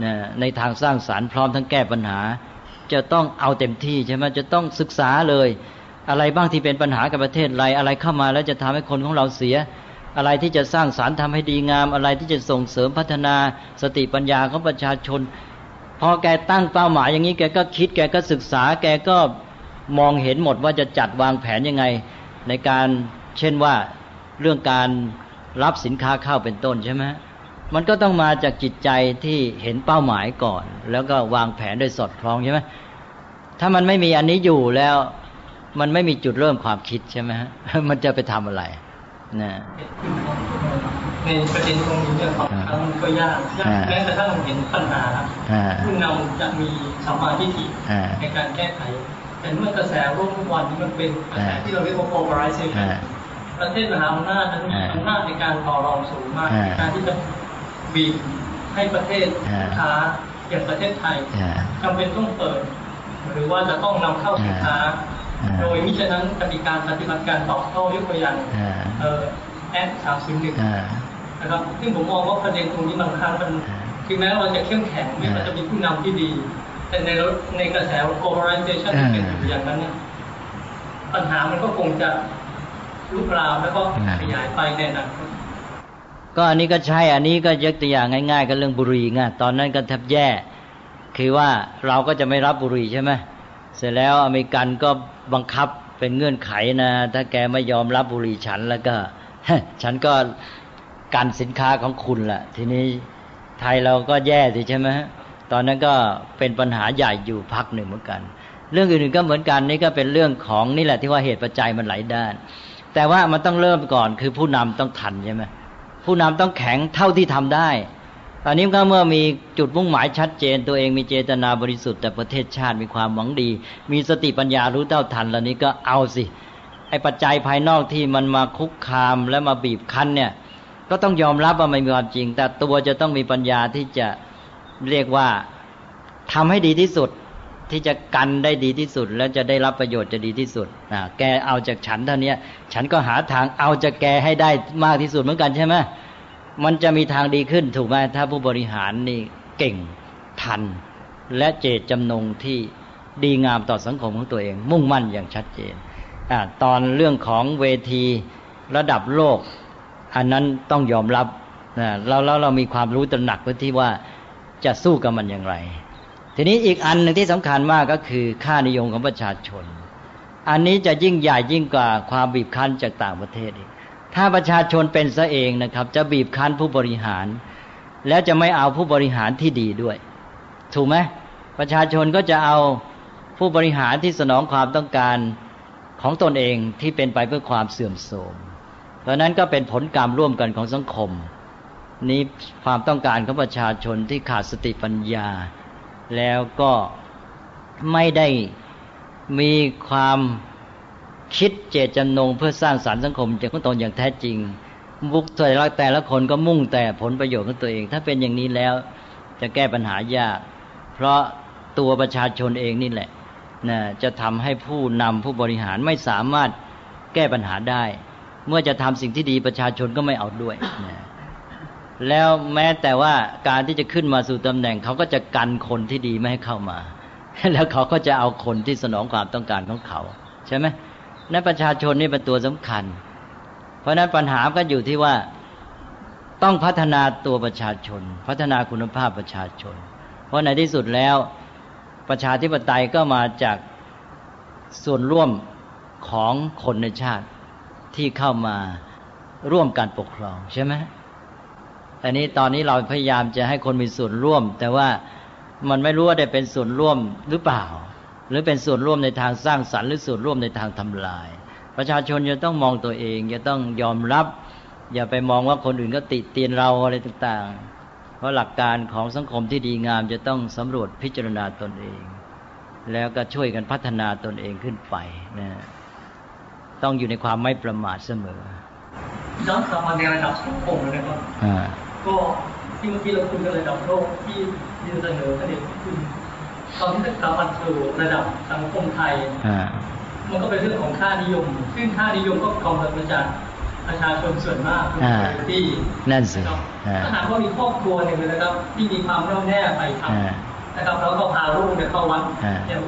นะในทางสร้างสารรค์พร้อมทั้งแก้ปัญหา จะต้องเอาเต็มที่ใช่ไหมจะต้องศึกษาเลย อะไรบ้างที่เป็นปัญหากับประเทศไรอะไรเข้ามาแล้วจะทำให้คนของเราเสีย อะไรที่จะสร้างสารรค์ทำให้ดีงาม อะไรที่จะส่งเสริมพัฒนาสติปัญญาของประชาชน พอแกตั้งเป้าหมายอย่างนี้แกก็คิดแกก็ศึกษา แกก็มองเห็นหมดว่าจะจัดวางแผนยังไง ในการเช่นว่าเรื่องการรับสินค้าเข้าเป็นต้นใช่ไหมมันก็ต้องมาจากจิตใจที่เห็นเป้าหมายก่อน แล้วก็วางแผนโดยสอดคล้องใช่ไหมถ้ามันไม่มีอันนี้อยู่แล้ว มันไม่มีจุดเริ่มความคิดใช่ไหมฮะมันจะไปทำอะไร นะ
ในประเด็นตรงนี้เนี่ยบางครั้งก็ยากยากแม้แต่ถ้าเราเห็นปัญหาผู้นำจะมีสัมมาทิฏฐิในการแก้ไขแต่เมื่อกระแสโลกทุกวันนี้มันเป็นกระแสที่เราเรียกว่า polarization ประเทศมหาอำนาจนั้นมีอำนาจในการต่อรองสูงมากในการที่จะบีบให้ประเทศค้าอย่างประเทศไทยจำเป็นต้องเปิด หรือว่าจะต้องนำเข้าสินค้า โดยมิฉะนั้นกติการปฏิบัติการต่อเข้ายกตัวอย่างแอดสามสิบหนึ่งนะครับ ซึ่งผมมองว่าประเด็นตรงนี้บางครั้งมันถึงแม้เราจะเข้มแข็งไม่ว่าจะมีผู้นำที่ดี แต่ในในกระแส globalization ที่เป็นอยู่อย่างนั้นเนี่ยปัญหามันก็คงจะลุกรามแล้วก็ขยายไปในอนาคต
ก็อันนี้ก็ใช่ อันนี้ก็ยกตัวอย่างง่าย ๆ ก็เรื่องบุหรี่ไงตอนนั้นก็แทบแย่ คือว่าเราก็จะไม่รับบุหรี่ใช่ไหม เสร็จแล้วอเมริกันก็บังคับเป็นเงื่อนไขนะ ถ้าแกไม่ยอมรับบุหรี่ฉันแล้วก็ฉันก็กันสินค้าของคุณละทีนี้ไทยเราก็แย่สิใช่ไหมตอนนั้นก็เป็นปัญหาใหญ่อยู่พักหนึ่งเหมือนกัน เรื่องอื่นๆก็เหมือนกันนี่ก็เป็นเรื่องของนี่แหละที่ว่าเหตุปัจจัยมันหลายด้าน แต่ว่ามันต้องเริ่มก่อนคือผู้นำต้องทันใช่ไหมผู้นำต้องแข็งเท่าที่ทำได้ อันนี้ก็เมื่อมีจุดมุ่งหมายชัดเจน ตัวเองมีเจตนาบริสุทธิ์แต่ประเทศชาติมีความหวังดี มีสติปัญญารู้เท่าทันแล้วนี้ก็เอาสิไอ้ปัจจัยภายนอกที่มันมาคุกคามและมาบีบคั้นเนี่ย ก็ต้องยอมรับว่ามันมีความจริง แต่ตัวจะต้องมีปัญญาที่จะเรียกว่าทำให้ดีที่สุดที่จะกันได้ดีที่สุด แล้วจะได้รับประโยชน์จะดีที่สุดอ่าแกเอาจากฉันเท่านี้ฉันก็หาทางเอาจากแกให้ได้มากที่สุดเหมือนกันใช่ไหม มันจะมีทางดีขึ้นถูกไหมถ้าผู้บริหารนี่เก่งทัน และเจตจำนงที่ดีงามต่อสังคมของตัวเอง มุ่งมั่นอย่างชัดเจนอตอนเรื่องของเวทีระดับโลก อันนั้นต้องยอมรับนะเราแล้วเรามีความรู้ตระหนักเพื่อที่ว่าจะสู้กับมันอย่างไร ทีนี้อีกอันหนึ่งที่สำคัญมากก็คือค่านิยมของประชาชน อันนี้จะยิ่งใหญ่ยิ่งกว่าความบีบคั้นจากต่างประเทศอีก ถ้าประชาชนเป็นซะเองนะครับ จะบีบคั้นผู้บริหาร แล้วจะไม่เอาผู้บริหารที่ดีด้วย ถูกไหมประชาชนก็จะเอาผู้บริหารที่สนองความต้องการของตนเองที่เป็นไปเพื่อความเสื่อมโทรมเพราะนั้นก็เป็นผลกรรมร่วมกันของสังคม นี้ความต้องการของประชาชนที่ขาดสติปัญญา แล้วก็ไม่ได้มีความ คิดเจตจำนงเพื่อสร้างสารรค์สังคมจากของตนอย่างแท้จริงบุคคลแต่ละคนก็มุ่งแต่ผลประโยชน์ของตัวเอง ถ้าเป็นอย่างนี้แล้วจะแก้ปัญหายาก เพราะตัวประชาชนเองนี่แหละนะจะทำให้ผู้นำผู้บริหารไม่สามารถแก้ปัญหาได้ เมื่อจะทำสิ่งที่ดีประชาชนก็ไม่เอาด้วยนะแล้วแม้แต่ว่าการที่จะขึ้นมาสู่ตำแหน่งเขาก็จะกันคนที่ดีไม่ให้เข้ามา แล้วเขาก็จะเอาคนที่สนองความต้องการของเขา ใช่ไหม นั่นประชาชนนี่เป็นตัวสำคัญ เพราะนั้นปัญหาก็อยู่ที่ว่าต้องพัฒนาตัวประชาชน พัฒนาคุณภาพประชาชน เพราะในที่สุดแล้วประชาธิปไตยก็มาจากส่วนร่วมของคนในชาติที่เข้ามาร่วมการปกครองใช่ไหมอันนี้ตอนนี้เราพยายามจะให้คนมีส่วนร่วม แต่ว่ามันไม่รู้ว่าได้เป็นส่วนร่วมหรือเปล่า หรือเป็นส่วนร่วมในทางสร้างสรรค์หรือส่วนร่วมในทางทำลาย ประชาชนจะต้องมองตัวเองจะต้องยอมรับ อย่าไปมองว่าคนอื่นก็ติเตียนเราอะไรต่างๆ เพราะหลักการของสังคมที่ดีงามจะต้องสำรวจพิจารณาตนเอง แล้วก็ช่วยกันพัฒนาตนเองขึ้นไปนะต้องอยู่ในความไม่ประมาทเสมอ
ย้อนกลับมาในระดับสังคมเลยนะครับก็ที่เมื่อกี้เราคุยกันระดับโลกที่ยืนเสนอประเด็นคือ ตอนที่กลับมาสู่ระดับสังคมไทย มันก็เป็นเรื่องของค่านิยม ซึ่งค่านิยมก็กำเนิดมาจากประชาชนส่วนมากที่
นั่นสิ
ถ้าหากว่ามีครอบครัวเนี่ยนะครับที่มีความแน่วแน่ไปทำนะครับแล้วก็พาลูกเนี่ยเข้าวัด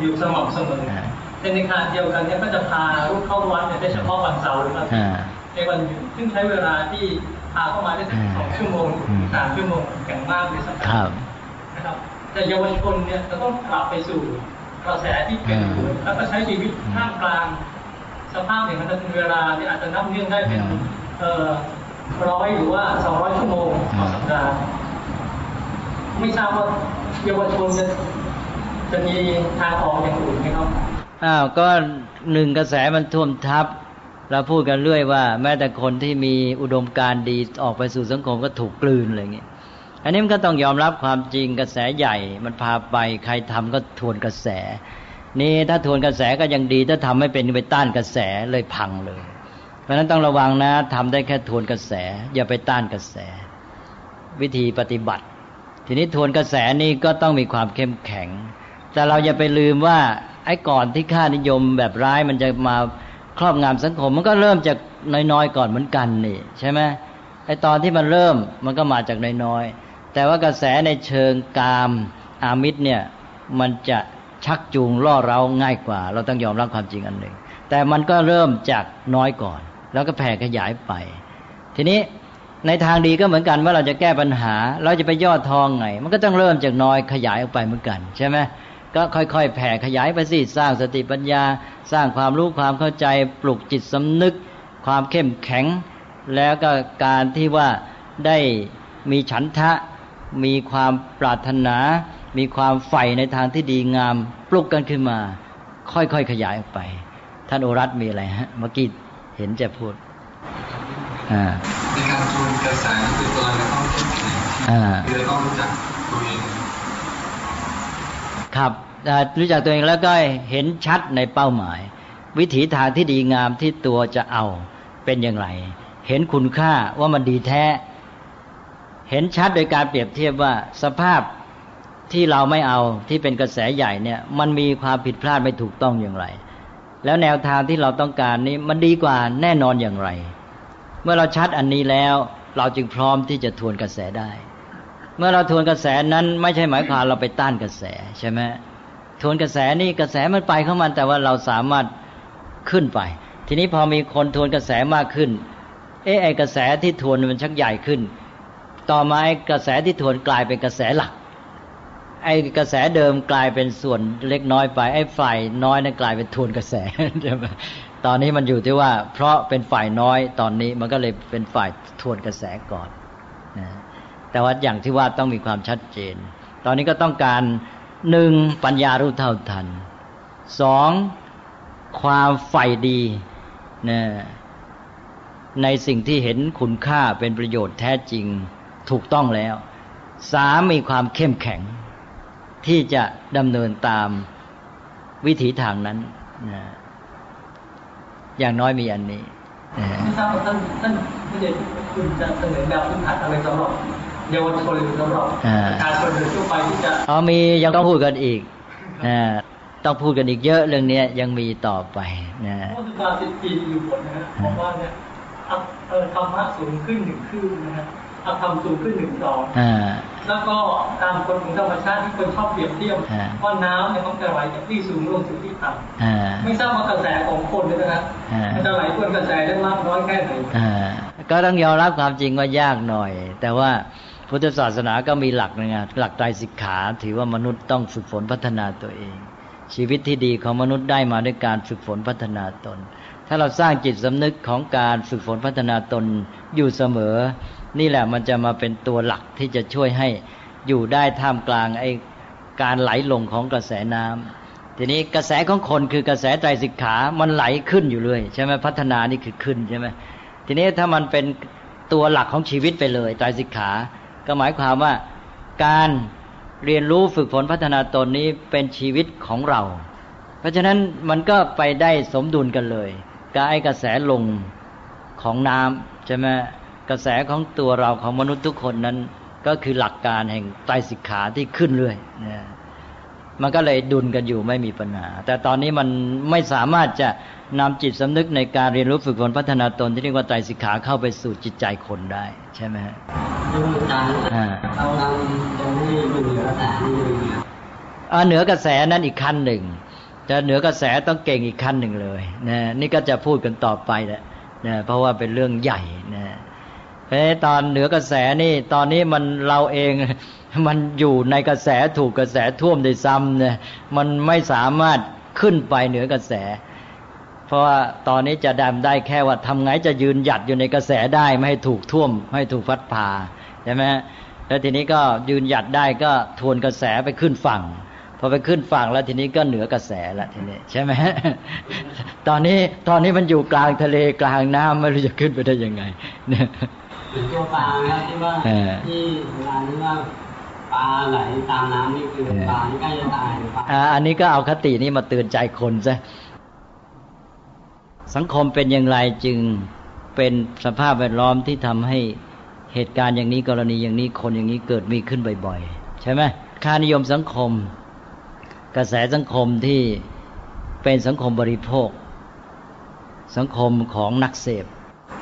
อยู่สม่ำเสมอในในขณะเดียวกันเนี่ยก็จะพาลูกเข้าวัดเนี่ยได้เฉพาะวันเสาร์นะครับในวันหยุดซึ่งใช้เวลาที่พาเข้ามาได้สักสองชั่วโมงสามชั่วโมงอย่างมากในสัปดาห์นะครับ แต่เยาวชนเนี่ยจะต้องกลับไปสู่กระแสที่เป็นแล้วก็ใช้ชีวิตท่ามกลาง สภาพอย่างนั้นเวลาที่อาจจะนับเนื่องได้เป็นเอ่อร้อยหรือว่าสองร้อยชั่วโมงต่อสัปดาห์ไม่ทราบว่าเยาวชนจะจะมีทางออกอย่างอื่นไหมครับ
อ้าวก็หนึ่งกระแสมันท่วมทับ เราพูดกันเรื่อยว่า แม้แต่คนที่มีอุดมการดีออกไปสู่สังคมก็ถูกกลืนอะไรเงี้ย อันนี้มันก็ต้องยอมรับความจริงกระแสใหญ่ มันพาไปใครทำก็ทวนกระแส นี่ถ้าทวนกระแสก็ยังดี ถ้าทำไม่เป็นไปต้านกระแสเลยพังเลย เพราะนั้นต้องระวังนะทำได้แค่ทวนกระแส อย่าไปต้านกระแส วิธีปฏิบัติ ทีนี้ทวนกระแสนี่ก็ต้องมีความเข้มแข็ง แต่เราอย่าไปลืมว่าไอ้ก่อนที่ค่านิยมแบบร้ายมันจะมาครอบงำสังคม มันก็เริ่มจากน้อยๆก่อนเหมือนกันนี่ใช่ไหมไอ้ตอนที่มันเริ่มมันก็มาจากน้อยๆ แต่ว่ากระแสในเชิงกามอามิตรเนี่ยมันจะชักจูงล่อเราง่ายกว่า เราต้องยอมรับความจริงอันหนึ่ง แต่มันก็เริ่มจากน้อยก่อน แล้วก็แผ่ขยายไป ทีนี้ในทางดีก็เหมือนกันว่าเราจะแก้ปัญหา เราจะไปยอดทองไง มันก็ต้องเริ่มจากน้อยขยายออกไปเหมือนกัน ใช่ไหมก็ค่อยๆ แผ่ขยายไปสิสร้างสติปัญญา สร้างความรู้ความเข้าใจปลุกจิตสำนึก ความเข้มแข็ง แล้วก็การที่ว่าได้มีฉันทะ มีความปรารถนา มีความใฝ่ในทางที่ดีงาม ปลุกกันขึ้นมา ค่อยๆขยายออกไป ท่านโอรัตมีอะไรฮะเมื่อกี้เห็นจะพูดอ่า
ในการทวนกระแสคือตัวเราต้องเข้มแข็งคือเราต้องรู้จักตัวเอง
ครับรู้จักตัวเองแล้วก็เห็นชัดในเป้าหมาย วิถีทางที่ดีงามที่ตัวจะเอาเป็นอย่างไร เห็นคุณค่าว่ามันดีแท้ เห็นชัดโดยการเปรียบเทียบว่าสภาพที่เราไม่เอาที่เป็นกระแสใหญ่เนี่ย มันมีความผิดพลาดไม่ถูกต้องอย่างไร แล้วแนวทางที่เราต้องการนี้มันดีกว่าแน่นอนอย่างไร เมื่อเราชัดอันนี้แล้วเราจึงพร้อมที่จะทวนกระแสได้ เมื่อเราทวนกระแสนั้นไม่ใช่หมายความเราไปต้านกระแสใช่ไหมทวนกระแสนี่กระแสมันไปเข้ามันแต่ว่าเราสามารถขึ้นไป ทีนี้พอมีคนทวนกระแสมากขึ้น เอไอกระแสที่ทวนมันชักใหญ่ขึ้น ต่อมาไอกระแสที่ทวนกลายเป็นกระแสหลัก ไอกระแสเดิมกลายเป็นส่วนเล็กน้อยไป ไอ้ฝ่ายน้อยนั้นกลายเป็นทวนกระแส ตอนนี้มันอยู่ที่ว่า เพราะเป็นฝ่ายน้อยตอนนี้มันก็เลยเป็นฝ่ายทวนกระแสก่อนนะแต่ว่าอย่างที่ว่าต้องมีความชัดเจน ตอนนี้ก็ต้องการหนึ่งปัญญารู้เท่าทันสองความใฝ่ดีนะในสิ่งที่เห็นคุณค่าเป็นประโยชน์แท้จริง ถูกต้องแล้วสามมีความเข้มแข็ง ที่จะดำเนินตามวิถีทางนั้นนะอย่างน้อยมีอันนี้
ไม่ทราบว่าท่านท่านไม่ได้คุณจะเสนอแนวพื้นฐานอะไรสำหรับเยาวชนหรือสำหรับประชาชนโดยทั่วไปที่จะอ๋อ
มียังต้องพูดกันอีกนะต้องพูดกันอีกเยอะเรื่องนี้ยังมีต่อไปนะ
พุทธาสิปีอยู่บนนะบอกว่าเนี่ยธรรมะสูงขึ้นหนึ่งขึ้นนะฮะเอาทำสูงขึ้นหนึ่งสองแล้วก็ตามกฎของธรรมชาติที่คนชอบเปรียบเทียบว่าน้ำเนี่ยต้องจะไหลจากที่สูงลงสู่ที่ต่ำไม่ทราบว่ากระแสของคนเนี่ยนะครับมันจะไหลควนกระแสได้มากน้อยแค่ไหน
ก็ต้องยอมรับความจริงว่ายากหน่อย แต่ว่าพุทธศาสนาก็มีหลักนะหลักใจสิกขาถือว่ามนุษย์ต้องฝึกฝนพัฒนาตัวเอง ชีวิตที่ดีของมนุษย์ได้มาด้วยการฝึกฝนพัฒนาตน ถ้าเราสร้างจิตสำนึกของการฝึกฝนพัฒนาตนอยู่เสมอ นี่แหละมันจะมาเป็นตัวหลักที่จะช่วยให้อยู่ได้ท่ามกลางไอ้การไหลลงของกระแสน้ำทีนี้กระแสของคนคือกระแสใจสิกขา มันไหลขึ้นอยู่เลยใช่ไหมพัฒนานี่คือขึ้นใช่ไหมทีนี้ถ้ามันเป็นตัวหลักของชีวิตไปเลยใจสิกขา ก็หมายความว่าการเรียนรู้ฝึกฝนพัฒนาตนนี้เป็นชีวิตของเรา เพราะฉะนั้นมันก็ไปได้สมดุลกันเลยกายกระแสลงของน้ำใช่ไหม กระแสของตัวเราของมนุษย์ทุกคนนั้น ก็คือหลักการแห่งไตรสิกขาที่ขึ้นเรื่อยนะมันก็เลยดุลกันอยู่ไม่มีปัญหา แต่ตอนนี้มันไม่สามารถจะนำจิตสำนึกในการเรียนรู้ฝึกฝนพัฒนาตนที่เรียกว่าไตรสิกขาเข้าไปสู่จิตใจคนได้ ใช่ไหมฮะเราเราตรงนี้อยู่เหนือกระแสนี่เหนือกระแสนั้นอีกขั้นหนึ่งจะเหนือกระแสต้องเก่งอีกขั้นหนึ่งเลยนะนี่ก็จะพูดกันต่อไปแหละนะเพราะว่าเป็นเรื่องใหญ่นะ พราะตอนเหนือกระแสนี่ ตอนนี้มันเราเองมันอยู่ในกระแสถูกกระแสท่วมได้ซ้ำเนี่ยมันไม่สามารถขึ้นไปเหนือกระแส เพราะว่าตอนนี้จะดำได้แค่ว่าทำไงจะยืนหยัดอยู่ในกระแสได้ไม่ให้ถูกท่วมไม่ถูกพัดพาใช่ไหมแล้วทีนี้ก็ยืนหยัดได้ก็ทวนกระแสไปขึ้นฝั่งพอไปขึ้นฝั่งแล้วทีนี้ก็เหนือกระแสล้วทีนี้ ใช่ไหมตอนนี้ตอนนี้มันอยู่กลางทะเลกลางน้ำไม่รู้จะขึ้นไปได้ยังไงเนี่ย
ตัวปลาครับที่ว่าที่เวลาที่ว่าปลาไหลตามน้ำนี่คือปลาที่ใกล้จะตายปลา
อันนี้ก็เอาคตินี้มาเตือนใจคนซะสังคมเป็นอย่างไรจึงเป็นสภาพแวดล้อมที่ทำให้เหตุการณ์อย่างนี้กรณีอย่างนี้คนอย่างนี้เกิดมีขึ้นบ่อยๆ ใช่ไหมค่านิยมสังคม กระแสสังคมที่เป็นสังคมบริโภค สังคมของนักเสพ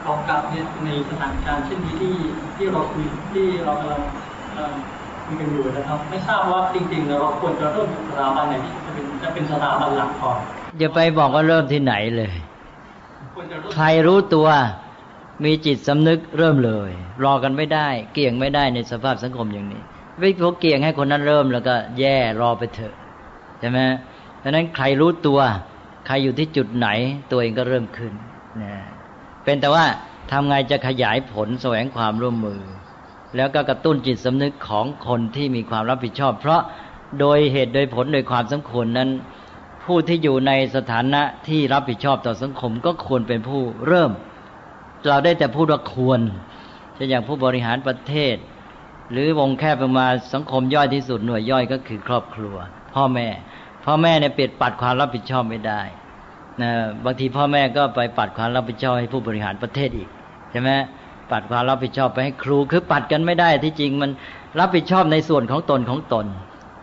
ขอกลับเนี่ยในสถานการณ์เช่นนี้ที่ที่เราคุยที่เรากำลังคุยกันอยู่นะครับ ไม่ทราบว่าจริงๆเราควรจะเริ่มสถาบันไหนที่จะเป็นจะเป็นสถาบันหลักก่อน
อย่าไปบอกว่าเริ่มที่ไหนเลย ใครรู้ตัวมีจิตสำนึกเริ่มเลย รอกันไม่ได้ เกี่ยงไม่ได้ในสภาพสังคมอย่างนี้ไม่พกเกี่ยงให้คนนั้นเริ่มแล้วก็แย่รอไปเถอะใช่ไหมดังนั้นใครรู้ตัว ใครอยู่ที่จุดไหน ตัวเองก็เริ่มขึ้นนะ เป็นแต่ว่าทำไงจะขยายผลแสวงความร่วมมือ แล้วก็กระตุ้นจิตสำนึกของคนที่มีความรับผิดชอบ เพราะโดยเหตุโดยผลโดยความสมควรนั้น ผู้ที่อยู่ในสถานะที่รับผิดชอบต่อสังคมก็ควรเป็นผู้เริ่ม เราได้แต่พูดว่าควรเช่นอย่างผู้บริหารประเทศ หรือวงแคบประมาณสังคมย่อยที่สุดหน่วยย่อยก็คือครอบครัว พ่อแม่พ่อแม่เนี่ยเปลี่ยนปัดความรับผิดชอบไม่ได้ นะบางทีพ่อแม่ก็ไปปัดความรับผิดชอบให้ผู้บริหารประเทศอีกใช่ไหมปัดความรับผิดชอบไปให้ครูคือปัดกันไม่ได้ที่จริงมันรับผิดชอบในส่วนของตนของตน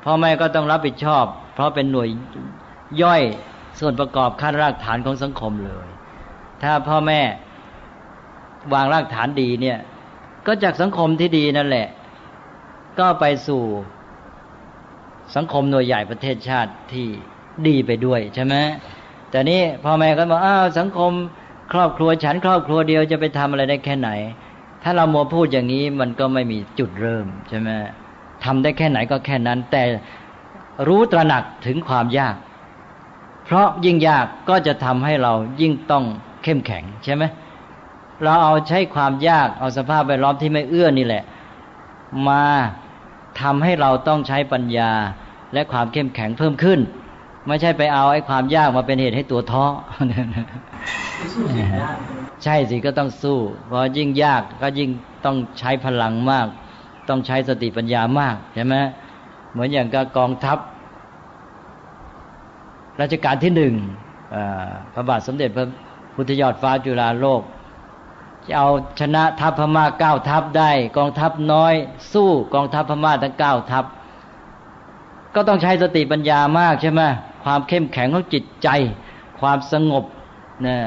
พ่อแม่ก็ต้องรับผิดชอบ เพราะเป็นหน่วยย่อยส่วนประกอบขั้นรากฐานของสังคมเลย ถ้าพ่อแม่วางรากฐานดีเนี่ย ก็จากสังคมที่ดีนั่นแหละ ก็ไปสู่สังคมหน่วยใหญ่ประเทศชาติที่ดีไปด้วยใช่ไหม แต่นี้พ่อแม่ก็บอกอ้าวสังคมครอบครัวฉันครอบครัวเดียวจะไปทำอะไรได้แค่ไหน ถ้าเราโมพูดอย่างนี้มันก็ไม่มีจุดเริ่มใช่ไหมทำได้แค่ไหนก็แค่นั้น แต่รู้ตระหนักถึงความยาก เพราะยิ่งยากก็จะทำให้เรายิ่งต้องเข้มแข็งใช่ไหมเราเอาใช้ความยากเอาสภาพแวดล้อมที่ไม่เอื้อนี่แหละ มาทำให้เราต้องใช้ปัญญาและความเข้มแข็งเพิ่มขึ้น ไม่ใช่ไปเอาไอ้ความยากมาเป็นเหตุให้ตัวท้อใช่สิก็ต้องสู้ เพราะยิ่งยากก็ยิ่งต้องใช้พลังมาก ต้องใช้สติปัญญามากใช่ไหมเหมือนอย่างกับกองทัพรัชกาลที่หนึ่งพระบาทสมเด็จพระพุทธยอดฟ้าจุฬาโลกจะเอาชนะทัพพม่าเก้าทัพได้ กองทัพน้อย สู้กองทัพพม่าทั้งเก้าทัพ ก็ต้องใช้สติปัญญามากใช่ไหม ความเข้มแข็งของจิตใจ ความสงบนะ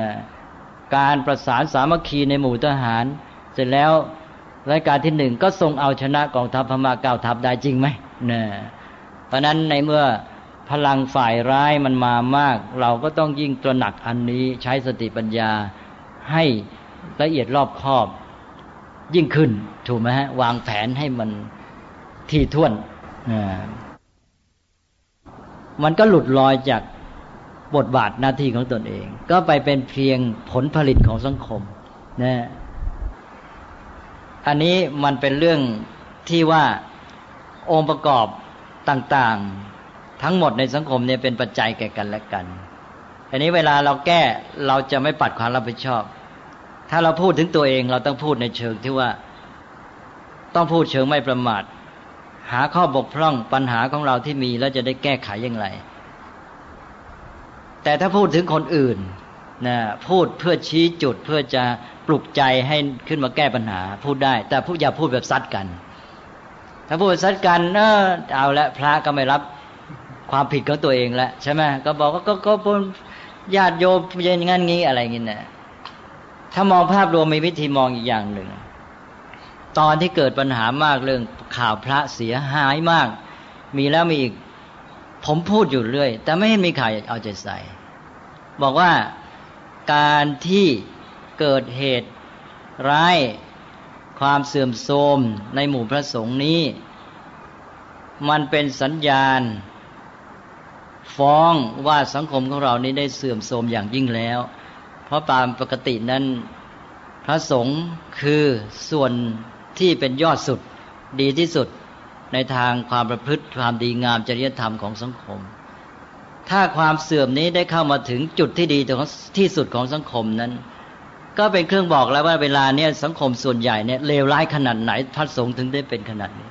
การประสานสามัคคีในหมู่ทหาร เสร็จแล้วรายการที่หนึ่งก็ทรงเอาชนะกองทัพพม่าเก้าทัพได้จริงไหมนะเพราะนั้นในเมื่อพลังฝ่ายร้ายมันมามาก เราก็ต้องยิ่งตระหนักอันนี้ใช้สติปัญญาให้ละเอียดรอบคอบ ยิ่งขึ้น ถูกไหมฮะ วางแผนให้มันที่ท่วน มันก็หลุดลอยจากบทบาทหน้าที่ของตนเอง ก็ไปเป็นเพียงผลผลิตของสังคมนะอันนี้มันเป็นเรื่องที่ว่าองค์ประกอบต่างๆ ทั้งหมดในสังคมเนี่ยเป็นปัจจัยแก่กันและกันอันนี้เวลาเราแก้เราจะไม่ปัดความรับผิดชอบ ถ้าเราพูดถึงตัวเองเราต้องพูดในเชิงที่ว่า ต้องพูดเชิงไม่ประมาท หาข้อบกพร่องปัญหาของเราที่มีแล้วจะได้แก้ไขอย่างไร แต่ถ้าพูดถึงคนอื่นนะพูดเพื่อชี้จุดเพื่อจะปลุกใจให้ขึ้นมาแก้ปัญหา พูดได้ แต่พูดอย่าพูดแบบซัดกัน ถ้าพูดซัดกันเออเอาละพระก็ไม่รับความผิดของตัวเองแล้วใช่ไหมก็บอกว่าก็ก็ญาติโยมอย่างนั้นงี้อะไรเงี้ยนะถ้ามองภาพรวมมีวิธีมองอีกอย่างหนึ่ง ตอนที่เกิดปัญหามากเรื่องข่าวพระเสียหายมาก มีแล้วมีอีก ผมพูดอยู่เรื่อย แต่ไม่เห็นมีใครเอาใจใส่ บอกว่าการที่เกิดเหตุร้ายความเสื่อมโทรมในหมู่พระสงฆ์นี้ มันเป็นสัญญาณ ฟ้องว่าสังคมของเรานี้ได้เสื่อมโทรมอย่างยิ่งแล้ว เพราะตามปกตินั้นพระสงฆ์คือส่วน ที่เป็นยอดสุดดีที่สุดในทางความประพฤติความดีงามจริยธรรมของสังคม ถ้าความเสื่อมนี้ได้เข้ามาถึงจุดที่ดีที่สุดของสังคมนั้น ก็เป็นเครื่องบอกแล้วว่าเวลาเนี้ยสังคมส่วนใหญ่เนี่ยเลวร้ายขนาดไหนพระสงฆ์ถึงได้เป็นขนาดนี้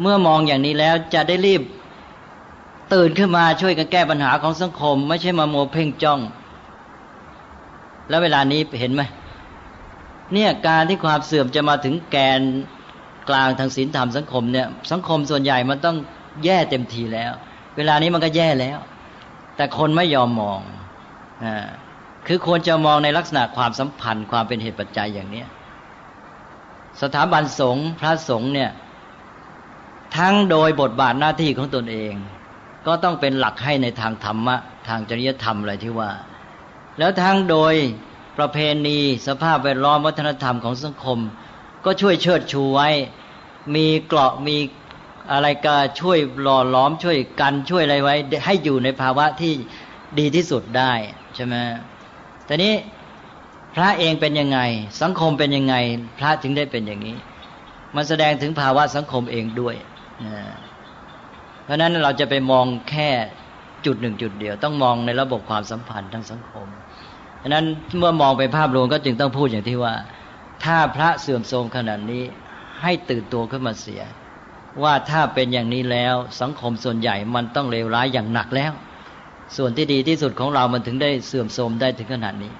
เมื่อมองอย่างนี้แล้วจะได้รีบตื่นขึ้นมาช่วยกันแก้ปัญหาของสังคม ไม่ใช่มาโมเพ่งจ้อง แล้วเวลานี้เห็นไหม เนี่ยการที่ความเสื่อมจะมาถึงแกนกลางทางศีลธรรมสังคมเนี่ยสังคมส่วนใหญ่มันต้องแย่เต็มทีแล้ว เวลานี้มันก็แย่แล้ว แต่คนไม่ยอมมองอ่าคือควรจะมองในลักษณะความสัมพันธ์ความเป็นเหตุปัจจัยอย่างเนี้ยสถาบันสงฆ์พระสงฆ์เนี่ย ทั้งโดยบทบาทหน้าที่ของตนเอง ก็ต้องเป็นหลักให้ในทางธรรมะ ทางจริยธรรมอะไรที่ว่า แล้วทั้งโดย ประเพณี สภาพแวดล้อมวัฒนธรรมของสังคม ก็ช่วยเชิดชูไว้ มีเกราะมีอะไรก็ช่วยหล่อล้อมช่วยกันช่วยอะไรไว้ ให้อยู่ในภาวะที่ดีที่สุดได้ใช่ไหมแต่นี้พระเองเป็นยังไง สังคมเป็นยังไง พระถึงได้เป็นอย่างนี้ มันแสดงถึงภาวะสังคมเองด้วยนะเพราะนั้นเราจะไปมองแค่จุดหนึ่งจุดเดียว ต้องมองในระบบความสัมพันธ์ทางสังคม ฉะนั้นเมื่อมองไปภาพรวมก็จึงต้องพูดอย่างที่ว่า ถ้าพระเสื่อมโทรมขนาดนี้ให้ตื่นตัวขึ้นมาเสีย ว่าถ้าเป็นอย่างนี้แล้วสังคมส่วนใหญ่มันต้องเลวร้ายอย่างหนักแล้ว ส่วนที่ดีที่สุดของเรามันถึงได้เสื่อมโทรมได้ถึงขนาดนี้